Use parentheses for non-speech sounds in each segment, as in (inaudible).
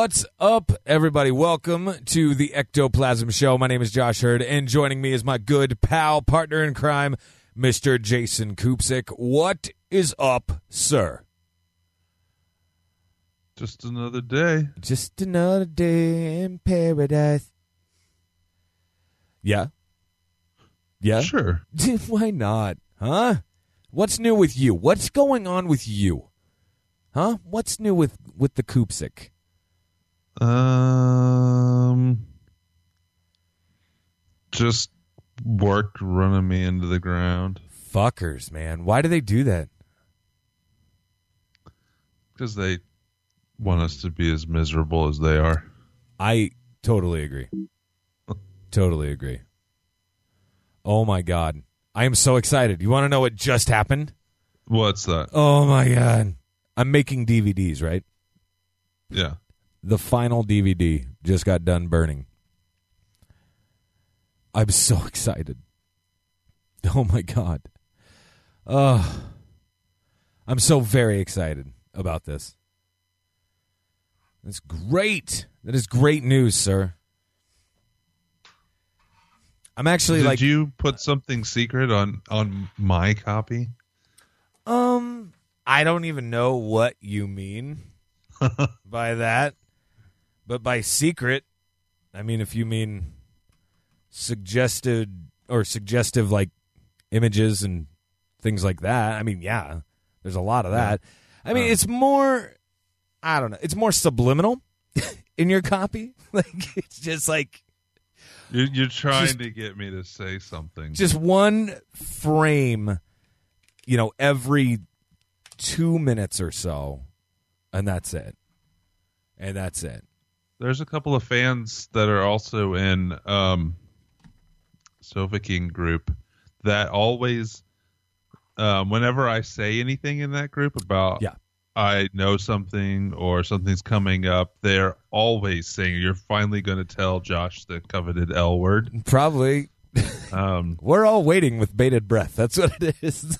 What's up, everybody? Welcome to the Ectoplasm Show. My name is Josh Hurd, and joining me is my good pal, partner in crime, Mr. Jason Kupzyk. What is up, sir? Just another day. Just another day in paradise. Yeah? Yeah? Sure. (laughs) Why not? Huh? What's new with you? What's going on with you? Huh? What's new with, with the Kupzyk? Um, just work running me into the ground Fuckers, man. Why do they do that? because they want us to be as miserable as they are. I totally agree. totally agree. Oh my god. I am so excited. You want to know what just happened? What's that? Oh my god. I'm making DVDs, right? Yeah. The final DVD just got done burning. I'm so (laughs) excited. Oh my god. Oh. I'm so very excited about this. That's great. That is great news, sir. I'm actually like Did like you put something secret on on my copy? Um, I don't even know what you mean (laughs) by that, but by secret, I mean if you mean suggested or suggestive like images and things like that. I mean, yeah, there's a lot of that. I mean, Um. it's more. I don't know. It's more subliminal (laughs) in your copy. (laughs) Like it's just like You're, you're trying Just- to get me to say something. just one frame, you know, every two minutes or so, and that's it. And that's it. There's a couple of fans that are also in um, Sofa King group that always, um, whenever I say anything in that group about Yeah. I know something or something's coming up, they're always saying you're finally going to tell Josh the coveted L word. Probably. Um, (laughs) We're all waiting with bated breath. That's what it is.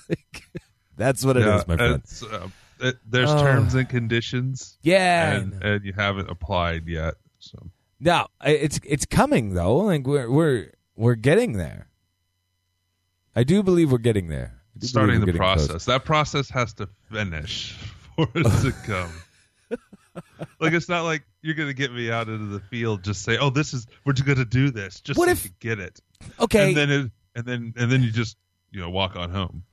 (laughs) That's what it is, yeah, my friend. uh, it, there's Oh. terms and conditions, Yeah. and, and you haven't applied yet. So No, I- it's it's coming though. Like we're we're we're getting there. I do believe we're getting there. Starting the we're close. process. That process has to finish (laughs) for it to (laughs) come. like it's not like you're gonna get me out into the field just say, "Oh, this is we're just gonna do this," just What so if- you get it, Okay. and then it, and then and then you just you know walk on home.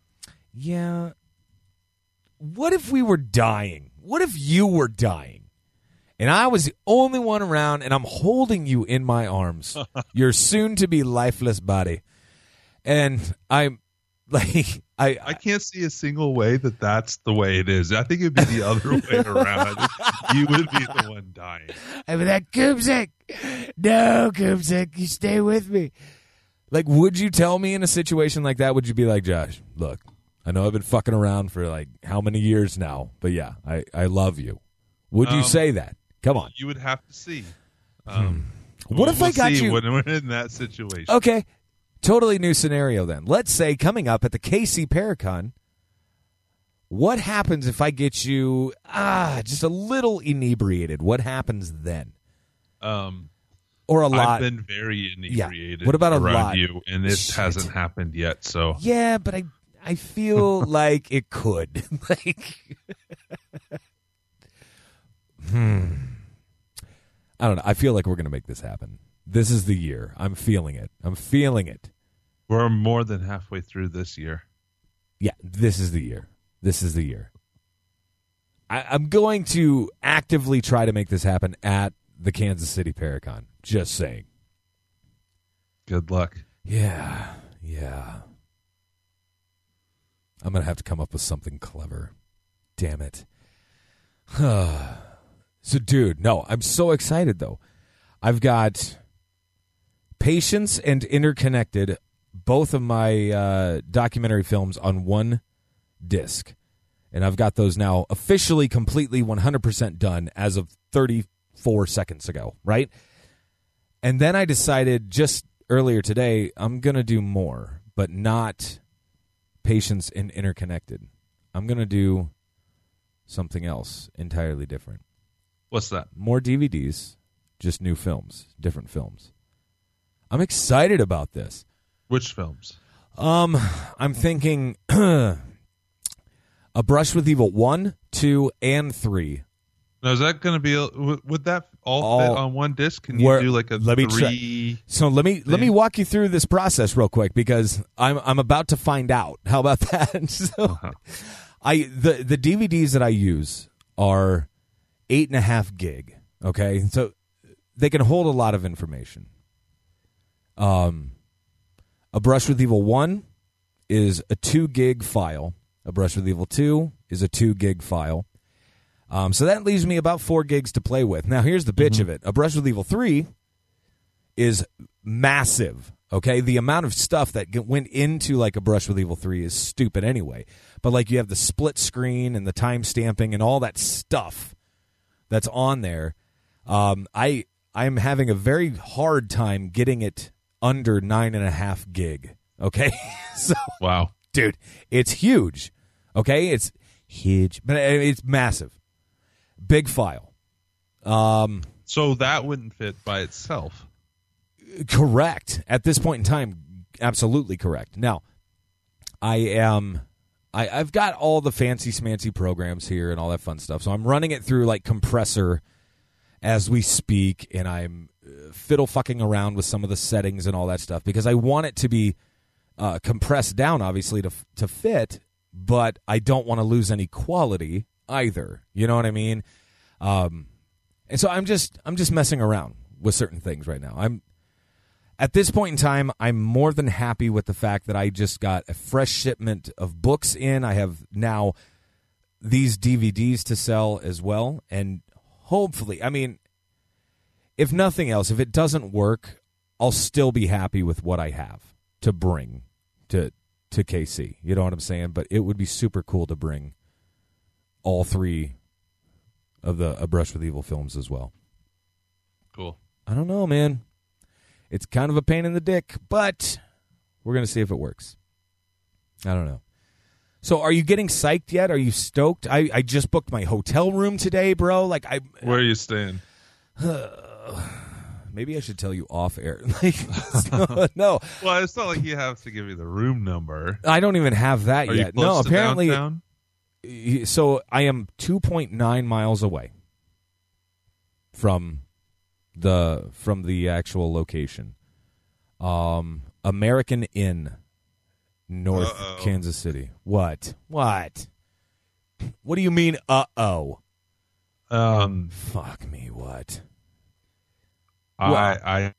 Yeah. What if we were dying? What if you were dying? And I was the only one around and I'm holding you in my arms. (laughs) Your soon to be lifeless body. And I'm like I, I can't see a single way that that's the way it is. I think it'd be the other (laughs) way around. You would be the one dying. I'm that Kupzyk. No, Kupzyk, you stay with me. Like, would you tell me in a situation like that? Would you be like, Josh, look, I know I've been fucking around for like how many years now, but yeah, I, I love you. Would you Um, say that? Come on. You would have to see. Um, What we'll- if I we'll got see you- when we're in that situation? Okay. Totally new scenario then. Let's say coming up at the KC Paracon, what happens if I get you ah just a little inebriated? What happens then? Um, Or a lot? I've been very inebriated. What about a lot? you, and it Shit. hasn't happened yet. So yeah, but I I feel (laughs) like it could. (laughs) like Hmm. I don't know. I feel like we're going to make this happen. This is the year. I'm feeling it. I'm feeling it. we're more than halfway through this year. Yeah, this is the year. This is the year. I, I'm going to actively try to make this happen at the Kansas City Paracon. Just saying. Good luck. Yeah, yeah. I'm gonna have to come up with something clever. Damn it. (sighs) so, dude, no, I'm so excited though. I've got Patience and Interconnected, both of my uh, documentary films on one disc. And I've got those now officially completely 100% done as of 34 seconds ago, right? And then I decided just earlier today, I'm going to do more, but not Patience and Interconnected. I'm going to do something else entirely different. What's that? More DVDs, just new films, different films. I'm excited about this. Which films? Um, I'm thinking (clears throat) A Brush with Evil 1, 2, and 3. Now, is that going to be? Would, would that all, All- fit on one disc? Can you do like a let me three? So let me let me walk you through this process real quick because I'm I'm about to find out. (laughs) How about that? (laughs) so Uh-huh. I the the DVDs that I use are eight and a half gig. Okay, so they can hold a lot of information. Um, a Brush with Evil one is a two gig file. A Brush with Evil two is a two gig file. Um, so that leaves me about four gigs to play with. Now here's the bitch of it: A Brush with Evil three is massive. Okay, the amount of stuff that went into like a Brush with Evil three is stupid anyway. But like you have the split screen and the time stamping and all that stuff that's on there. Um, I I'm having a very hard time getting it under nine and a half gig. Okay, (laughs) so Wow. dude, it's huge. Okay, it's huge, but it's massive, big file. Um, So that wouldn't fit by itself. correct at this point in time absolutely correct now i am I, i've got all the fancy smancy programs here and all that fun stuff so i'm running it through like compressor as we speak and i'm uh, fiddle fucking around with some of the settings and all that stuff because i want it to be uh, compressed down obviously to to fit but i don't want to lose any quality either you know what i mean um and so i'm just i'm just messing around with certain things right now i'm at this point in time, I'm more than happy with the fact that I just got a fresh shipment of books in. I have now these DVDs to sell as well. And hopefully, I mean, if nothing else, if it doesn't work, I'll still be happy with what I have to bring to to KC. You know what I'm saying? But it would be super cool to bring all three of the A Brush with Evil films as well. Cool. I don't know, man. It's kind of a pain in the dick, but we're going to see if it works. I don't know. So, are you getting psyched yet? Are you stoked? I, I just booked my hotel room today, bro. Like, I Where are you staying? (sighs) maybe I should tell you off air. (laughs) Like, (laughs) (laughs) no, Well, it's not like you have to give me the room number. I don't even have that Are yet. No, apparently, downtown? So I am 2.9 miles away from the from the actual location. Um, American Inn, North Uh-oh. Kansas City. What? What? What do you mean? Uh oh. Um, Fuck me. What? I I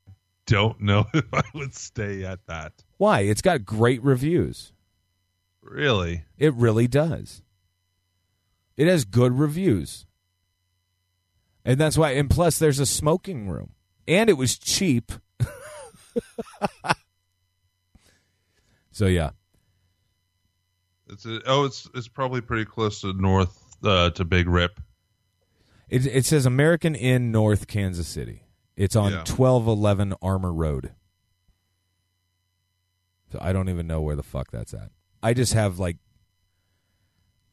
don't know (laughs) if I would stay at that. Why? It's got great reviews. Really? It really does. It has good reviews. And that's why and plus there's a smoking room. And it was cheap. (laughs) so yeah. It's a, oh, it's it's probably pretty close to north uh, to Big Rip. It it says American Inn North Kansas City. It's on Yeah. 1211 Armour Road. So I don't even know where the fuck that's at. I just have like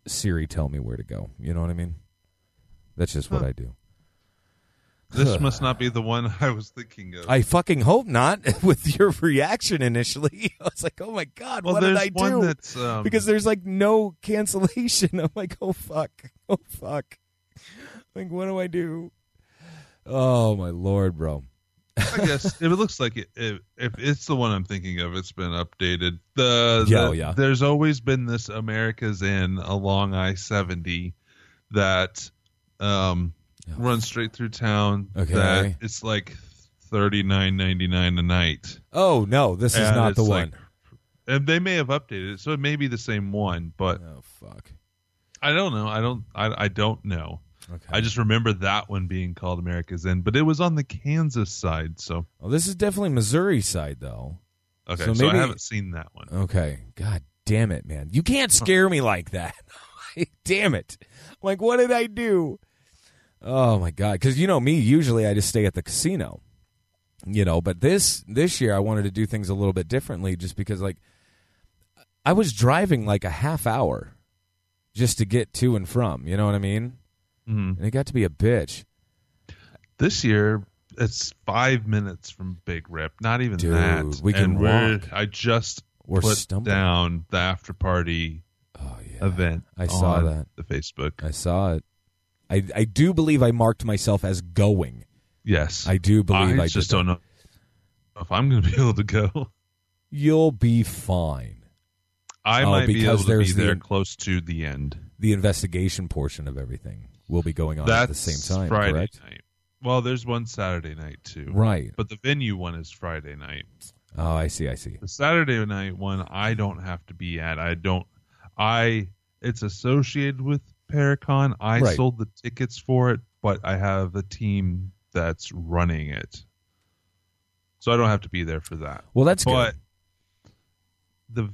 Siri tell me where to go. You know what I mean? That's just what I do. This must not be the one (laughs) I was thinking of. I fucking hope not. (laughs) With your reaction initially, (laughs) I was like, "Oh my god, well, what did I one do?" that's um, because there's like no cancellation. I'm like, "Oh fuck, oh fuck." Like, what do I do? Oh my lord, bro. (laughs) I guess if it looks like it, if, if it's the one I'm thinking of, it's been updated. The, the Yeah, oh, yeah. there's always been this America's Inn along I-70 that um runs straight through town. Okay. that it's like thirty nine ninety nine a night. Oh no, this is And not the one. like- and they may have updated it, so it may be the same one, but Oh fuck. I don't know. I don't. I, I don't know. Okay. I just remember that one being called America's Inn, but it was on the Kansas side. So well, this is definitely Missouri side though. okay, So so, maybe- I haven't seen that one. Okay. God damn it, man. You can't scare me like that. (laughs) damn it. Like, what did I do? Oh my god. Because you know me. Usually, I just stay at the casino. You know, but this this year I wanted to do things a little bit differently, just because like I was driving like a half hour just to get to and from. You know what I mean? Mhm. And it got to be a bitch. This year, it's five minutes from Big Rip. Not even Dude, that. we can and walk. I just We're put stumbling. down the after party Oh yeah. event. I saw that. The Facebook. I saw it. I I do believe I marked myself as going. Yes, I do believe I, I just that. don't know if I'm going to be able to go. You'll be fine. I Oh, might be able to be there's the- there close to the end. The investigation portion of everything will be going on That's at the same time, Friday correct? night. Well, there's one Saturday night too, Right. but the venue one is Friday night. Oh, I see. I see. The Saturday night one, I don't have to be at. I don't. I. It's associated with Paracon. I Right. sold the tickets for it, but I have a team that's running it, so I don't have to be there for that. Well, that's but good. the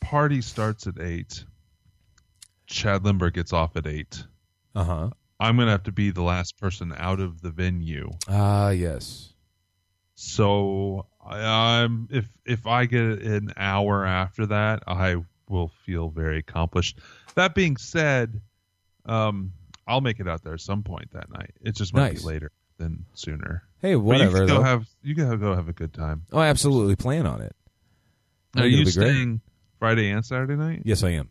party starts at eight. Chad Limber gets off at eight. Uh huh. I'm gonna have to be the last person out of the venue. Ah, yes. So I, I'm if if I get an hour after that, I will feel very accomplished. That being said, um, I'll make it out there at some point that night. It just might Nice. be later than sooner. Hey, But whatever. you can go have you can go have a good time. oh, I absolutely plan on it. Are you staying Friday and Saturday night? Yes, I am.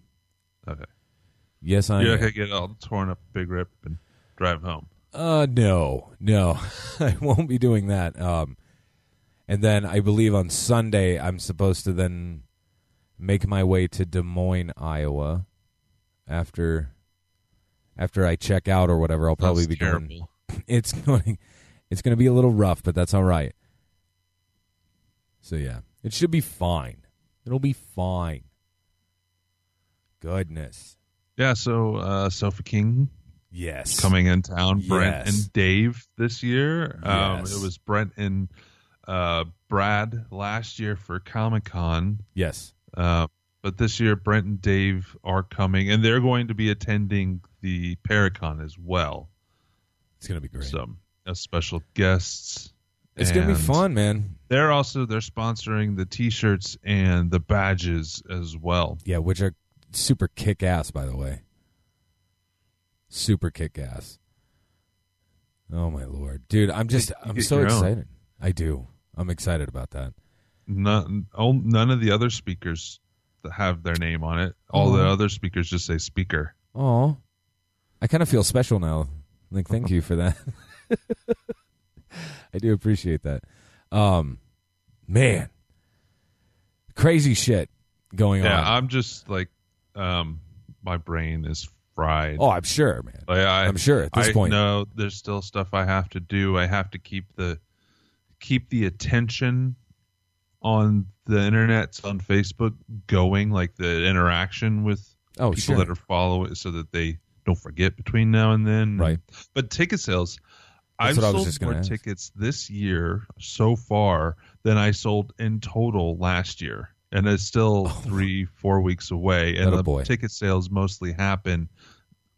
Okay. Yes, I You're am. not gonna get all torn up, big rip, and drive home. Uh, no, no, (laughs) I won't be doing that. Um, and then I believe on Sunday I'm supposed to then make my way to Des Moines, Iowa. After, after I check out or whatever, I'll probably Sounds be going. terrible. (laughs) It's going, it's going to be a little rough, but that's all right. So yeah, it should be fine. It'll be fine. Goodness, Yeah. So uh, Sofa King yes, coming in town. Brent Yes. and Dave this year. Um, Yes. it was Brent and uh, Brad last year for Comic Con. yes, Uh, but this year, Brent and Dave are coming, and they're going to be attending the Paracon as well. it's going to be great. So, as special guests. It's going to be fun, man. They're also they're sponsoring the T-shirts and the badges as well. Yeah, which are super kick ass, by the way. Super kick ass. Oh my lord, dude! I'm just I'm so your own. excited. I do. I'm excited about that. None, none of the other speakers have their name on it. All the Oh. other speakers just say speaker. Oh, I kind of feel special now. Like, thank you for that. (laughs) I do appreciate that. Um, man, crazy shit going Yeah, on. Yeah, I'm just like, um, my brain is fried. oh, I'm sure, man. Like, I, I'm sure at this I point. know there's still stuff I have to do. I have to keep the keep the attention on the internet on Facebook going, like the interaction with Oh, people sure. that are following, so that they don't forget between now and then. Right. But ticket sales, That's I've sold more ask. tickets this year so far than I sold in total last year, and it's still oh, three, four weeks away. And the Attaboy. ticket sales mostly happen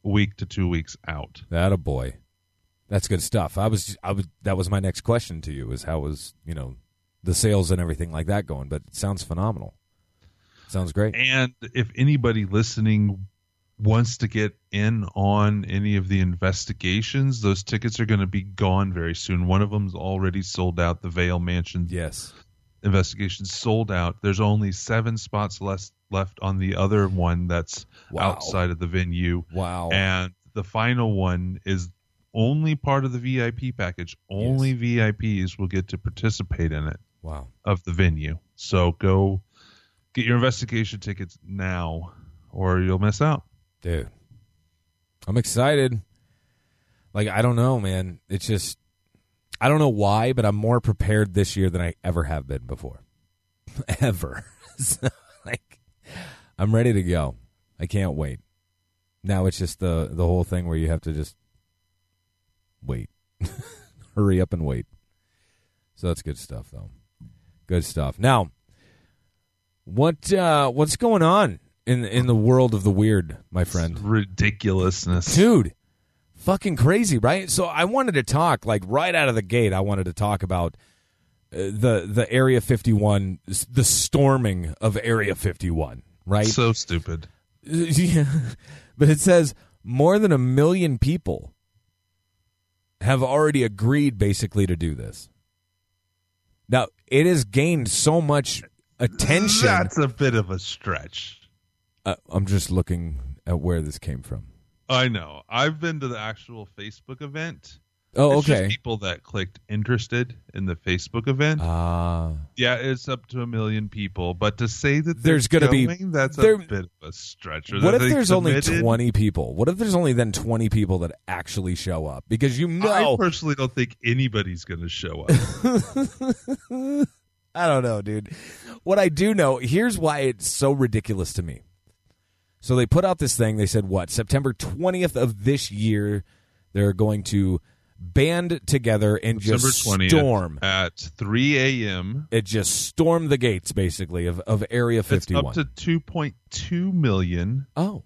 week to two weeks out. That a boy. That's good stuff. I was I was that was my next question to you is how was, you know, the sales and everything like that going, but it sounds phenomenal. Sounds great. And if anybody listening wants to get in on any of the investigations, those tickets are going to be gone very soon. One of them's already sold out. The Vaile Mansion Yes. Investigation sold out. There's only seven spots less left on the other one that's Wow. outside of the venue. Wow. And the final one is only part of the VIP package. Only VIPs will get to participate in it wow. of the venue. So go get your investigation tickets now or you'll miss out. Dude. I'm excited. Like I don't know, man. It's just I don't know why, but I'm more prepared this year than I ever have been before. (laughs) ever. (laughs) So, like, I'm ready to go. I can't wait. Now it's just the the whole thing where you have to just wait, (laughs) hurry up and wait. So that's good stuff, though. Good stuff. Now, what uh, what's going on in in the world of the weird, my friend? Ridiculousness. dude fucking crazy right so i wanted to talk like right out of the gate i wanted to talk about uh, the the area 51 the storming of area 51 right So stupid. (laughs) yeah. but it says more than a million people have already agreed basically to do this now it has gained so much attention That's a bit of a stretch. uh, i'm just looking at where this came from I know. I've been to the actual Facebook event. oh It's just okay people that clicked interested in the Facebook event. ah yeah, it's up to a million people. But to say that There's going gonna be- that's there- a bit of a stretch. What if there's only 20 people? What if there's only then 20 people that actually show up? Because you know I personally don't think anybody's going to show up. (laughs) I don't know, dude. What I do know, here's why it's so ridiculous to me. So they put out this thing. They said, what? September 20th of this year, they're going to band together and December just storm. at 3 a.m. It just storm the gates, basically, of, of Area It's 51. up to 2.2 million. oh.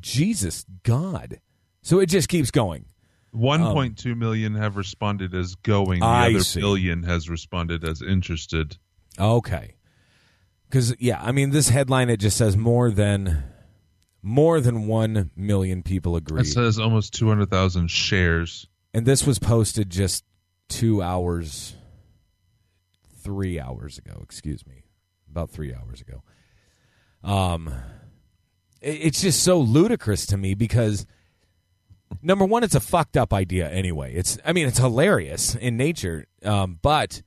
Jesus God. So it just keeps going. 1.2 um, million have responded as going. The I other see. billion has responded as interested. Okay. Because yeah, I mean, this headline it just says more than more than one million people agree, It says almost 200,000 shares. and this was posted just two hours, three hours ago. Excuse me, about three hours ago. Um, it- it's just so ludicrous to me because number one, it's a fucked up idea anyway. It's I mean, it's hilarious in nature, um, but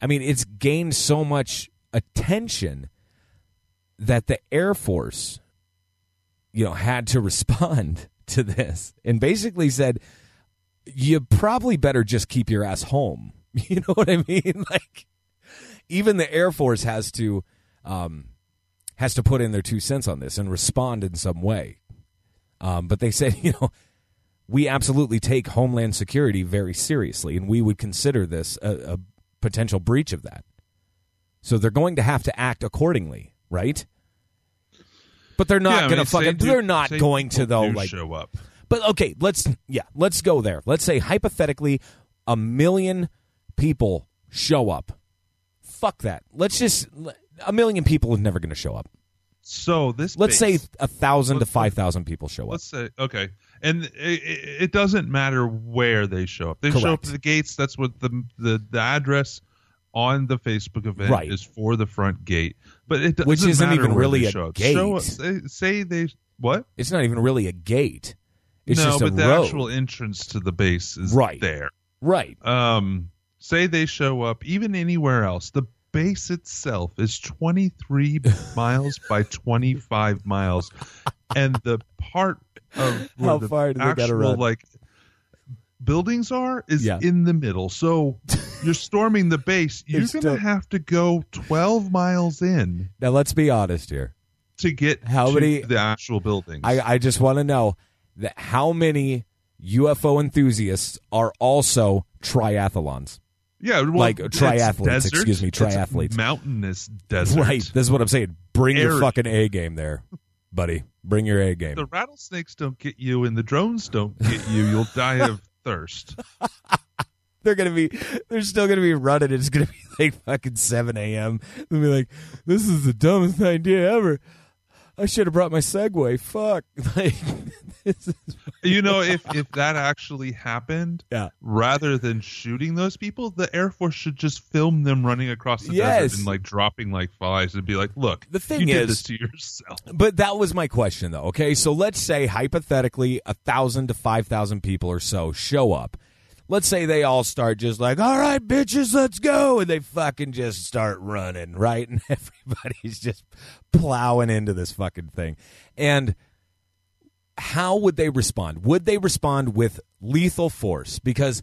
I mean, it's gained so much attention that the Air Force, you know, had to (laughs) respond to this and basically said, "You probably better just keep your ass home." (laughs) You know what I mean? (laughs) Like, even the Air Force has to um, has to put in their two cents on this and respond in some way. Um, but they said, you know, we absolutely take Homeland Security very seriously, and we would consider this a, a potential breach of that. So they're going to have to act accordingly, right? But they're not Yeah, going to mean, say fucking. do- they're not going to though. Like, show up. but okay, let's yeah, let's go there. Let's say hypothetically, a million people show up. Fuck that. Let's just a million people is never going to show up. So this Let's say a thousand to five thousand people show up. Let's say okay, and it, it, doesn't matter where they show up. They show up Correct. at the gates. That's what the the, the address on the Facebook event Right. is for the front gate. But it doesn't Which isn't even really a show up. gate. Up, say, say they what? It's not even really a gate. It's no, just but a the road. actual entrance to the base is Right. there. right. Um, say they show up even anywhere else. The base itself is 23 (laughs) miles by 25 miles, and the part of How the far do they gotta run? like buildings are is Yeah. in the middle. So (laughs) you're storming the base. You're gonna still- have to go 12 miles in Now let's be honest here. to get How to many- the actual buildings. I, I just want to know that how many UFO enthusiasts are also triathlons. yeah, well, like, triathletes, desert, excuse me, triathletes. mountainous desert. Right. This is what I'm saying. Bring your fucking A game there, buddy. Bring your A game. the rattlesnakes don't get you and the drones don't get you, you'll die of thirst. (laughs) they're gonna be they're still gonna be running. It's gonna be like fucking seven a.m. They'll be like, "This is the dumbest idea ever. I should have brought my Segway. Fuck." (laughs) Like, this is, You know, (laughs) if if that actually happened, yeah, rather than shooting those people, the Air Force should just film them running across the Yes. desert and like dropping like flies and be like, "Look, The thing you did is- this to yourself." but that was my question though. Okay, so let's say hypothetically a thousand to five thousand people or so show up. Let's say they all start just like, "All right, bitches, let's go," and they fucking just start running, right? (laughs) And everybody's just plowing into this fucking thing, and how would they respond? Would they respond with lethal force? Because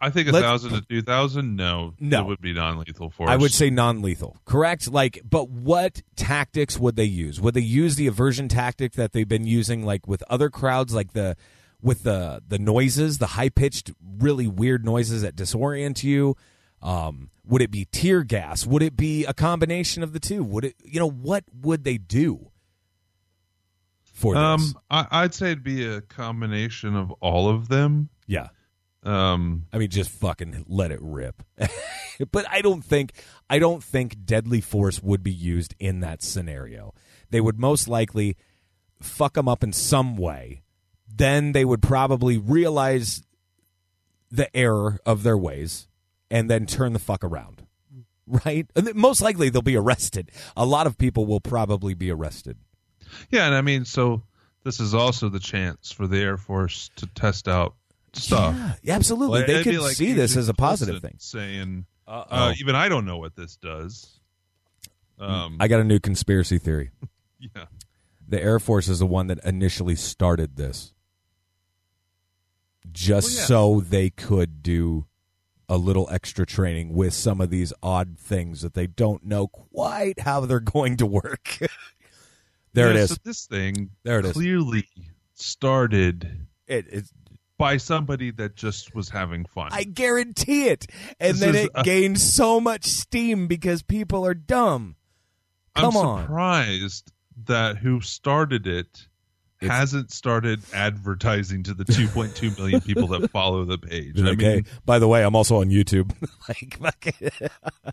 I think a thousand to two thousand. No, No. it would be non-lethal force. I would say non-lethal. Correct? Like, but what tactics would they use? Would they use the aversion tactic that they've been using, like with other crowds, like the with the the noises, the high pitched, really weird noises that disorient you? Um, would it be tear gas? Would it be a combination of the two? Would it? You know, what would they do for this? Um, I, I'd say it'd be a combination of all of them. yeah. Um, I mean, just fucking let it rip. (laughs) but I don't think I don't think deadly force would be used in that scenario. They would most likely fuck them up in some way. Then they would probably realize the error of their ways and then turn the fuck around. Right? Most likely they'll be arrested. A lot of people will probably be arrested. yeah, and I mean, so this is also the chance for the Air Force to test out stuff. Yeah, absolutely. Well, they could like see this as a positive thing. Saying, uh, even I don't know what this does. Um, I got a new conspiracy theory. (laughs) yeah. the Air Force is the one that initially started this, just Well, yeah. so they could do a little extra training with some of these odd things that they don't know quite how they're going to work. (laughs) there it Yeah, is. So this thing There it is. clearly started It, it's, by somebody that just was having fun. I guarantee it. And This then is it gained so much steam because people are dumb. Come I'm on. surprised that who started it It's- hasn't started advertising to the 2.2 million people that (laughs) follow the page. I mean, hey, by the way, I'm also on YouTube. (laughs) like, fucking-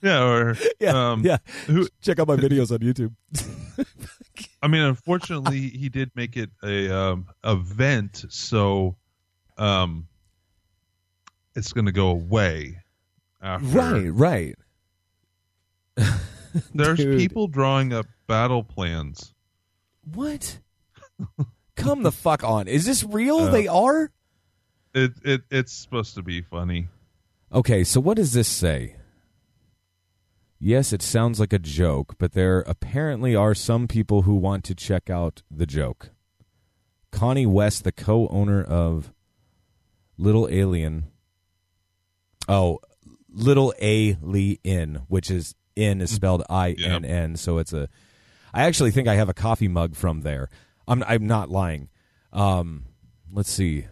yeah, or (laughs) yeah, um, yeah. who? Check out my videos on YouTube. I mean, unfortunately, he did make it a um, event, so um, it's going to go away. After. Right, right. There's Dude. people drawing up battle plans. What? Come the fuck on. Is this real? Uh, they are? It it it's supposed to be funny. Okay, so what does this say? Yes, it sounds like a joke, but there apparently are some people who want to check out the joke. Connie West, the co owner of Little Alien. Oh, Little A'Le'Inn, which is in is spelled I N N, so it's a I actually think I have a coffee mug from there. I'm I'm not lying. Um, let's see.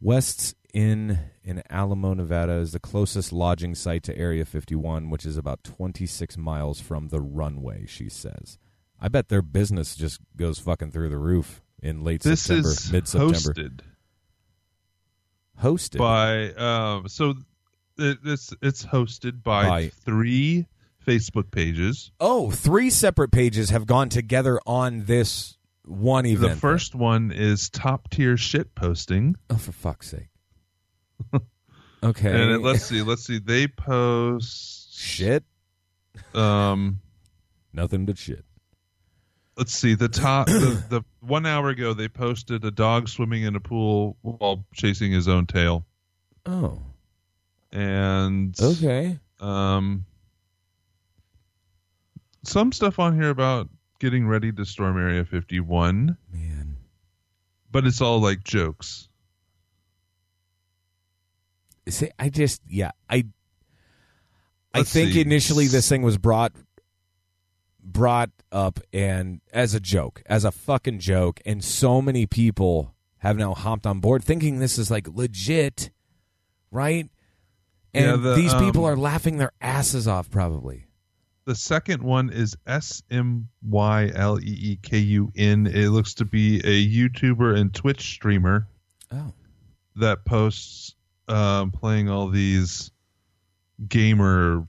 West's Inn in Alamo, Nevada is the closest lodging site to Area 51, which is about 26 miles from the runway, she says. I bet their business just goes fucking through the roof in late This September, is mid September. hosted Hosted. by um so it, it's it's hosted by, By- three Facebook pages. oh, three separate pages have gone together on this one event. The first one is top tier shit posting, Oh, for fuck's sake. (laughs) okay. and it, let's see, let's see, they post shit. Um, (laughs) Nothing but shit. let's see, the top the, the one hour ago they posted a dog swimming in a pool while chasing his own tail, Oh, and okay. um, some stuff on here about getting ready to storm Area 51, Man. but it's all like jokes. See, I just yeah, I I Let's think see. initially this thing was brought brought up and as a joke, as a fucking joke, and so many people have now hopped on board thinking this is like legit, right? And Yeah, the, these people um, are laughing their asses off probably. The second one is S M Y L E E K U N. It looks to be a YouTuber and Twitch streamer Oh. that posts um, playing all these gamer.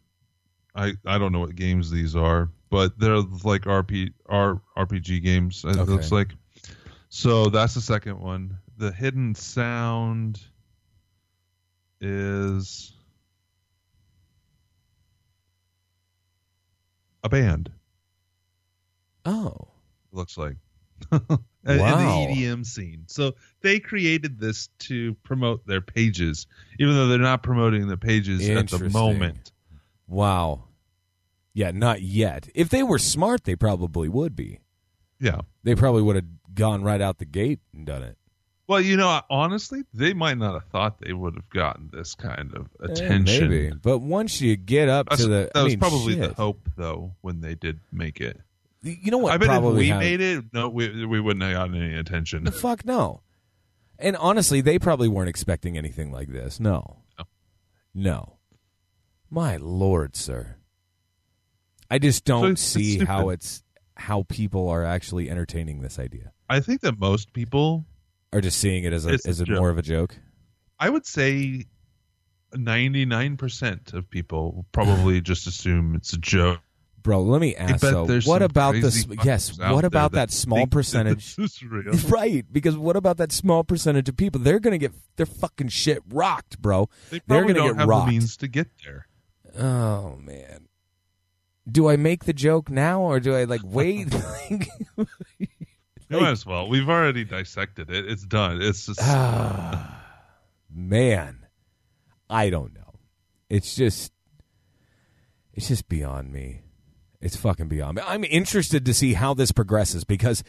I I don't know what games these are, but they're like RP R, RPG games. It Okay. looks like. So that's the second one. The hidden sound is a band. Oh. looks like (laughs) in the EDM scene. So they created this to promote their pages, even though they're not promoting the pages at the moment. Wow. Yeah, not yet. If they were smart, they probably would be. Yeah. They probably would have gone right out the gate and done it. Well, you know, honestly, they might not have thought they would have gotten this kind of Eh, attention. maybe, but once you get up That's- to the, that I was mean, probably the hope, though, when they did make it. You know what? I bet if we happened- made it, no, we we wouldn't have gotten any attention. The fuck no. And honestly, they probably weren't expecting anything like this. No. No. No. My lord, sir. I just don't it's see how it's how people are actually entertaining this idea. I think that most people, Or just seeing it as a It's as a joke. more of a joke. I would say, ninety nine percent of people probably (sighs) just assume it's a joke. Bro, let me ask there's what about this yes, what about that small percentage. (laughs) (laughs) Right, because what about that small percentage of people? They're going to get their fucking shit rocked, bro. They They're probably gonna don't get have rocked. the means to get there. Oh man. Do I make the joke now or do I like wait? (laughs) You might as well. We've already dissected it. It's done. It's just (sighs) man, I don't know. It's just, it's just beyond me. It's fucking beyond me. I'm interested to see how this progresses because,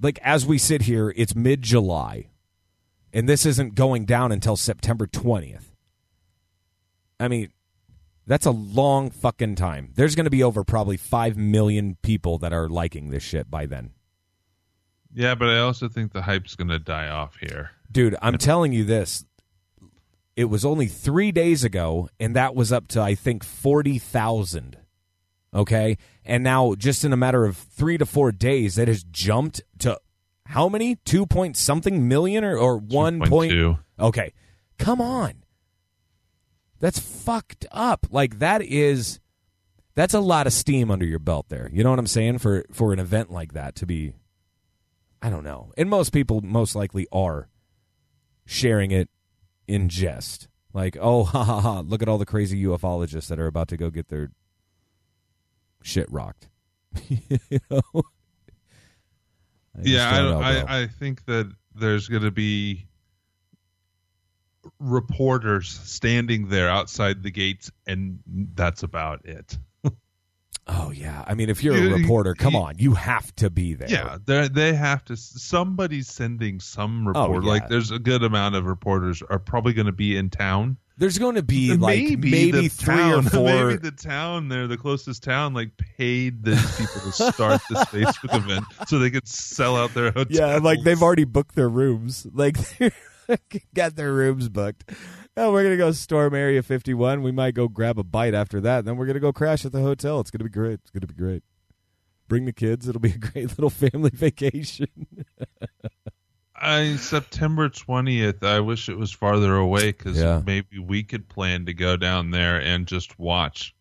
like, as we sit here, it's mid July, and this isn't going down until September 20th. I mean, that's a long fucking time. There's going to be over probably 5 million people that are liking this shit by then. Yeah, but I also think the hype's going to die off here. Dude, I'm telling you this. It was only three days ago, and that was up to, I think, 40,000. Okay? And now, just in a matter of three to four days, that has jumped to how many? Two point something million or, or one point? 2.2. Okay. Come on. That's fucked up. Like, that is. That's a lot of steam under your belt there. You know what I'm saying? For for an event like that to be I don't know. And most people most likely are sharing it in jest. Like, oh, (laughs) ha ha ha, look at all the crazy ufologists that are about to go get their shit rocked. (laughs) you know? I yeah, I, know. I, I think that there's going to be reporters standing there outside the gates, and that's about it. Oh, yeah. I mean, if you're You- a reporter, come you- on. You have to be there. Yeah, they they have to. Somebody's sending some oh, report. Oh, yeah. Like, there's a good amount of reporters are probably going to be in town. There's going to be like maybe, maybe, the three town, or (laughs) four. Maybe the town there, the closest town, like paid these people to start this Facebook event so they could sell out their hotels. Yeah, like they've already booked their rooms. Like (laughs) they got their rooms booked. Oh, we're gonna go storm Area 51. We might go grab a bite after that. Then we're gonna go crash at the hotel. It's gonna be great. It's gonna be great. Bring the kids. It'll be a great little family (laughs) vacation. I September twentieth. I wish it was farther away because Yeah. maybe we could plan to go down there and just watch,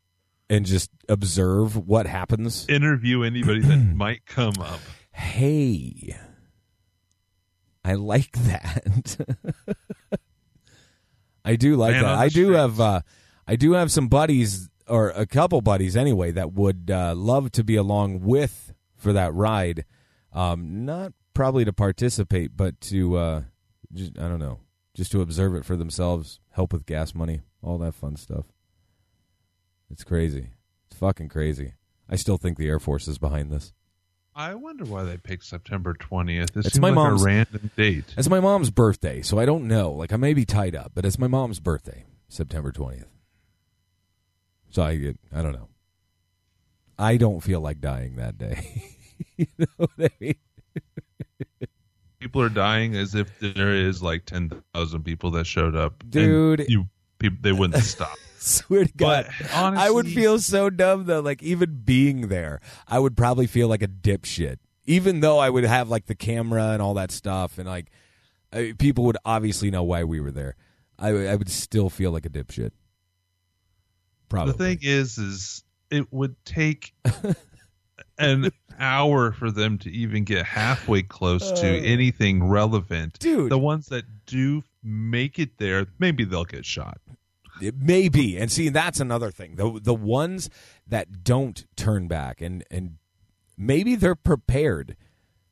and just observe what happens. interview anybody that (clears throat) might come up. Hey, I like that. (laughs) I do like Man that. I do streets. have uh, I do have some buddies or a couple buddies anyway that would uh, love to be along with for that ride. Um, not probably to participate, but to uh, just, I don't know, just to observe it for themselves, help with gas money, all that fun stuff. It's crazy. It's fucking crazy. I still think the Air Force is behind this. I wonder why they picked September twentieth. It It's my like mom's- a random date. It's my mom's birthday, so I don't know. Like I may be tied up, but it's my mom's birthday, September twentieth. So I get, I don't know. I don't feel like dying that day. (laughs) you know what I mean? People are dying as if there is like ten thousand people that showed up, and Dude. You people, they wouldn't (laughs) stop. Swear to God, But I would feel so dumb though. Like even being there, I would probably feel like a dipshit. Even though I would have like the camera and all that stuff, and like I, people would obviously know why we were there. I, would- I would still feel like a dipshit. Probably. The thing is, is it would take (laughs) an hour for them to even get halfway close to anything relevant. Uh. Dude. the ones that do make it there, maybe they'll get shot. It may be, and see that's another thing. The the ones that don't turn back, and and maybe they're prepared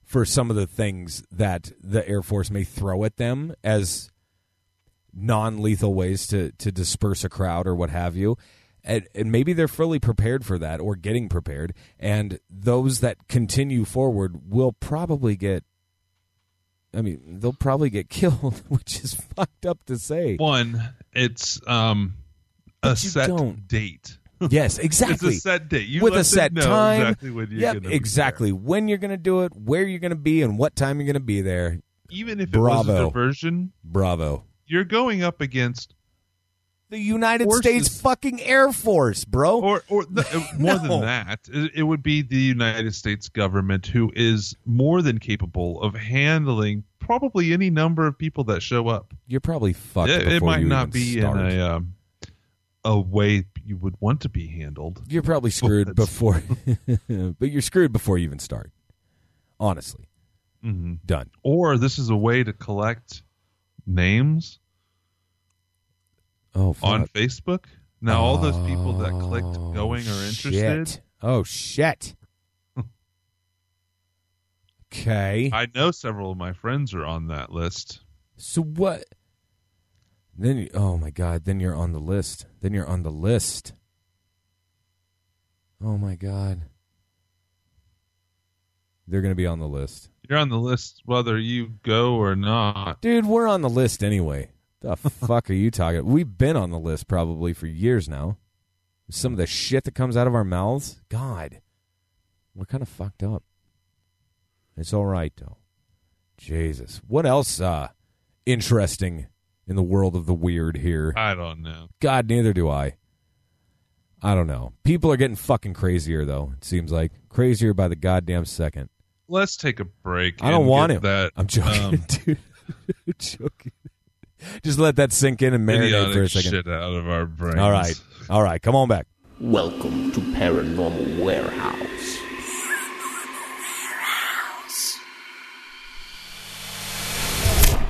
for some of the things that the Air Force may throw at them as non lethal ways to to disperse a crowd or what have you. And, and maybe they're fully prepared for that or getting prepared. And those that continue forward will probably get I mean, they'll probably get (laughs) killed, which is fucked up to say. One, it's um a set don't. date. (laughs) Yes, exactly. It's a set date. You With a set know time. Exactly when you're yep, gonna exactly. When you're going to do it, where you're going to be, and what time you're going to be there. Even if it was a Bravo. diversion, Bravo. you're going up against The United Forces. States fucking Air Force, bro. or or the, (laughs) more No. than that it, would be the united states government who is more than capable of handling probably any number of people that show up you're probably fucked. it, it might not be start. in a um, a way you would want to be handled You're probably (laughs) screwed before, (laughs) but you're screwed before you even start. Honestly, hmm done. or this is a way to collect names Oh, fuck. on facebook now all those people that clicked Oh, going are interested shit. Oh shit. (laughs) okay. i know several of my friends are on that list So what? Then you, oh my god, then you're on the list. Then you're on the list. Oh my god. They're going to be on the list. you're on the list whether you go or not Dude, we're on the list anyway. The fuck are you talking? We've been on the list probably for years now. Some of the shit that comes out of our mouths, God, we're kind of fucked up. It's all right though. Jesus, what else uh interesting in the world of the weird here? i don't know God, neither do I. I don't know. People are getting fucking crazier though. It seems like crazier by the goddamn second. let's take a break. I don't want to. That I'm joking, um, (laughs) dude. I'm (laughs) joking. Just let that sink in and marinate idiotic for a second. shit out of our brains. All right, all right, come on back. Welcome to Paranormal Warehouse.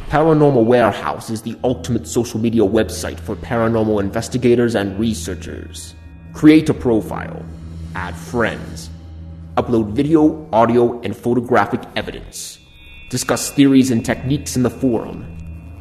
Paranormal Warehouse is the ultimate social media website for paranormal investigators and researchers. Create a profile, add friends, upload video, audio, and photographic evidence, discuss theories and techniques in the forum,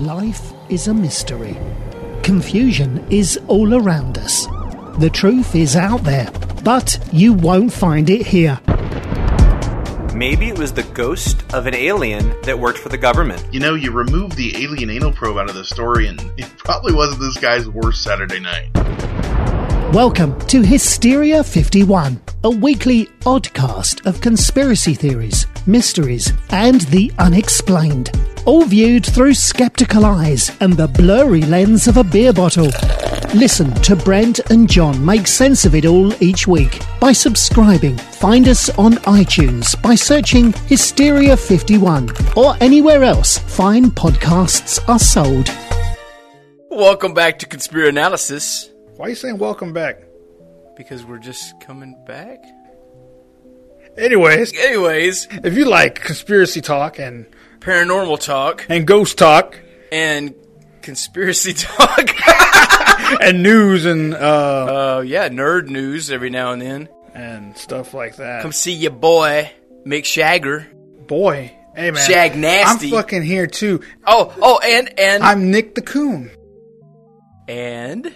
Life is a mystery. Confusion is all around us. The truth is out there, but you won't find it here. Maybe it was the ghost of an alien that worked for the government. You know, you remove the alien anal probe out of the story, and (laughs) it probably wasn't this guy's worst Saturday night. Welcome to Hysteria 51, a weekly oddcast of conspiracy theories, mysteries, and the unexplained. All viewed through skeptical eyes and the blurry lens of a beer bottle. Listen to Brent and John make sense of it all each week by subscribing. Find us on iTunes by searching Hysteria 51 or anywhere else fine podcasts are sold. Welcome back to Conspiracy Analysis. Why are you saying welcome back? Because we're just coming back. Anyways, Anyways, if you like conspiracy talk and, paranormal talk and ghost talk and conspiracy (laughs) talk. (laughs) and news and uh, uh, yeah, nerd news every now and then. and stuff like that, Come see your boy, Mick Shagger. boy, hey man, Shag nasty. I'm fucking here too. Oh, oh, and and I'm Nick the Coon. and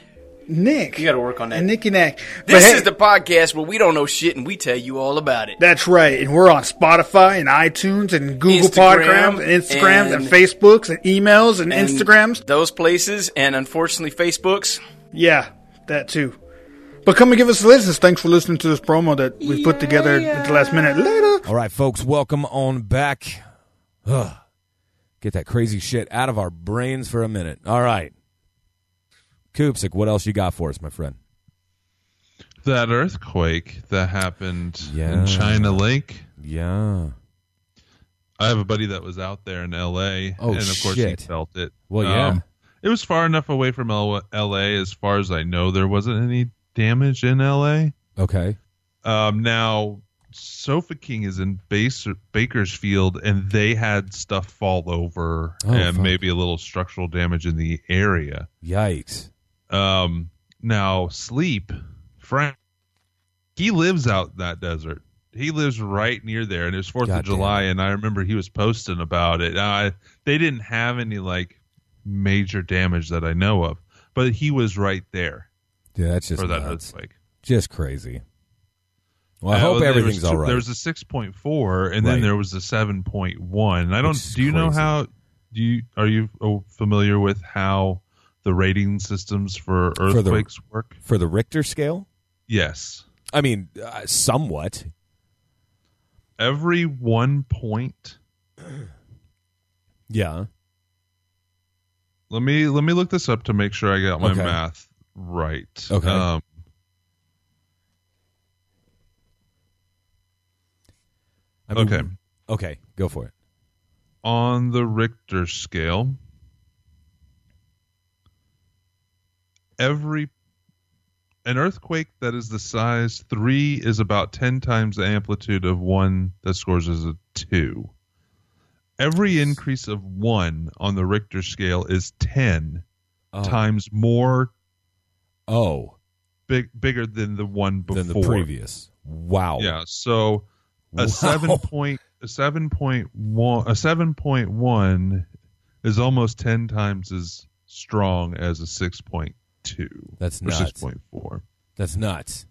Nick. you got to work on that. and Nicky Nack. But this hey, is the podcast where we don't know shit and we tell you all about it. That's right, and we're on Spotify and iTunes and Google Instagram Podcasts and Instagrams and, and- Facebooks and emails and, And Instagrams. those places, and unfortunately, Facebooks. Yeah, that too. But come and give us a listen. Thanks for listening to this promo that we put together at the last minute. Later. All right, folks, welcome on back. Ugh. Get that crazy shit out of our brains for a minute. All right. Kupzyk, what else you got for us, my friend? That earthquake that happened Yeah. in China Lake. Yeah. I have a buddy that was out there in L.A. Oh, and of course shit. he felt it. Well, yeah. Um, it was far enough away from L- L.A. as far as I know. There wasn't any damage in L.A. Okay. Um, now Sofa King is in Bas- Bakersfield, and they had stuff fall over Oh, and fuck. maybe a little structural damage in the area. Yikes. Um, now sleep, Frank, he lives out in that desert. He lives right near there, and it was Fourth God of July, and I remember he was posting about it. Uh, they didn't have any like major damage that I know of, but he was right there Yeah, that's just for that nuts. earthquake. Just crazy. Well, I Uh, hope everything's all right. There was a six point four, and Right. then there was a seven point one. I don't. Do you know how? Do you are you familiar with how the rating systems for For the- earthquakes work? For the Richter scale? Yes. I mean, uh, somewhat. Every one point. (clears throat) Yeah. Let me let me look this up to make sure I got my Okay. math right. Okay. Um, I mean, Okay. Okay, go for it. on the Richter scale, every an earthquake that is the size three is about ten times the amplitude of one that scores as a two. Every increase of one on the Richter scale is ten Oh. times more Oh, big bigger than the one before. than the previous. Wow. Yeah, so a Wow. seven (laughs) point a seven point one a seven point one is almost ten times as strong as a six point two. That's nuts. six point four. That's nuts.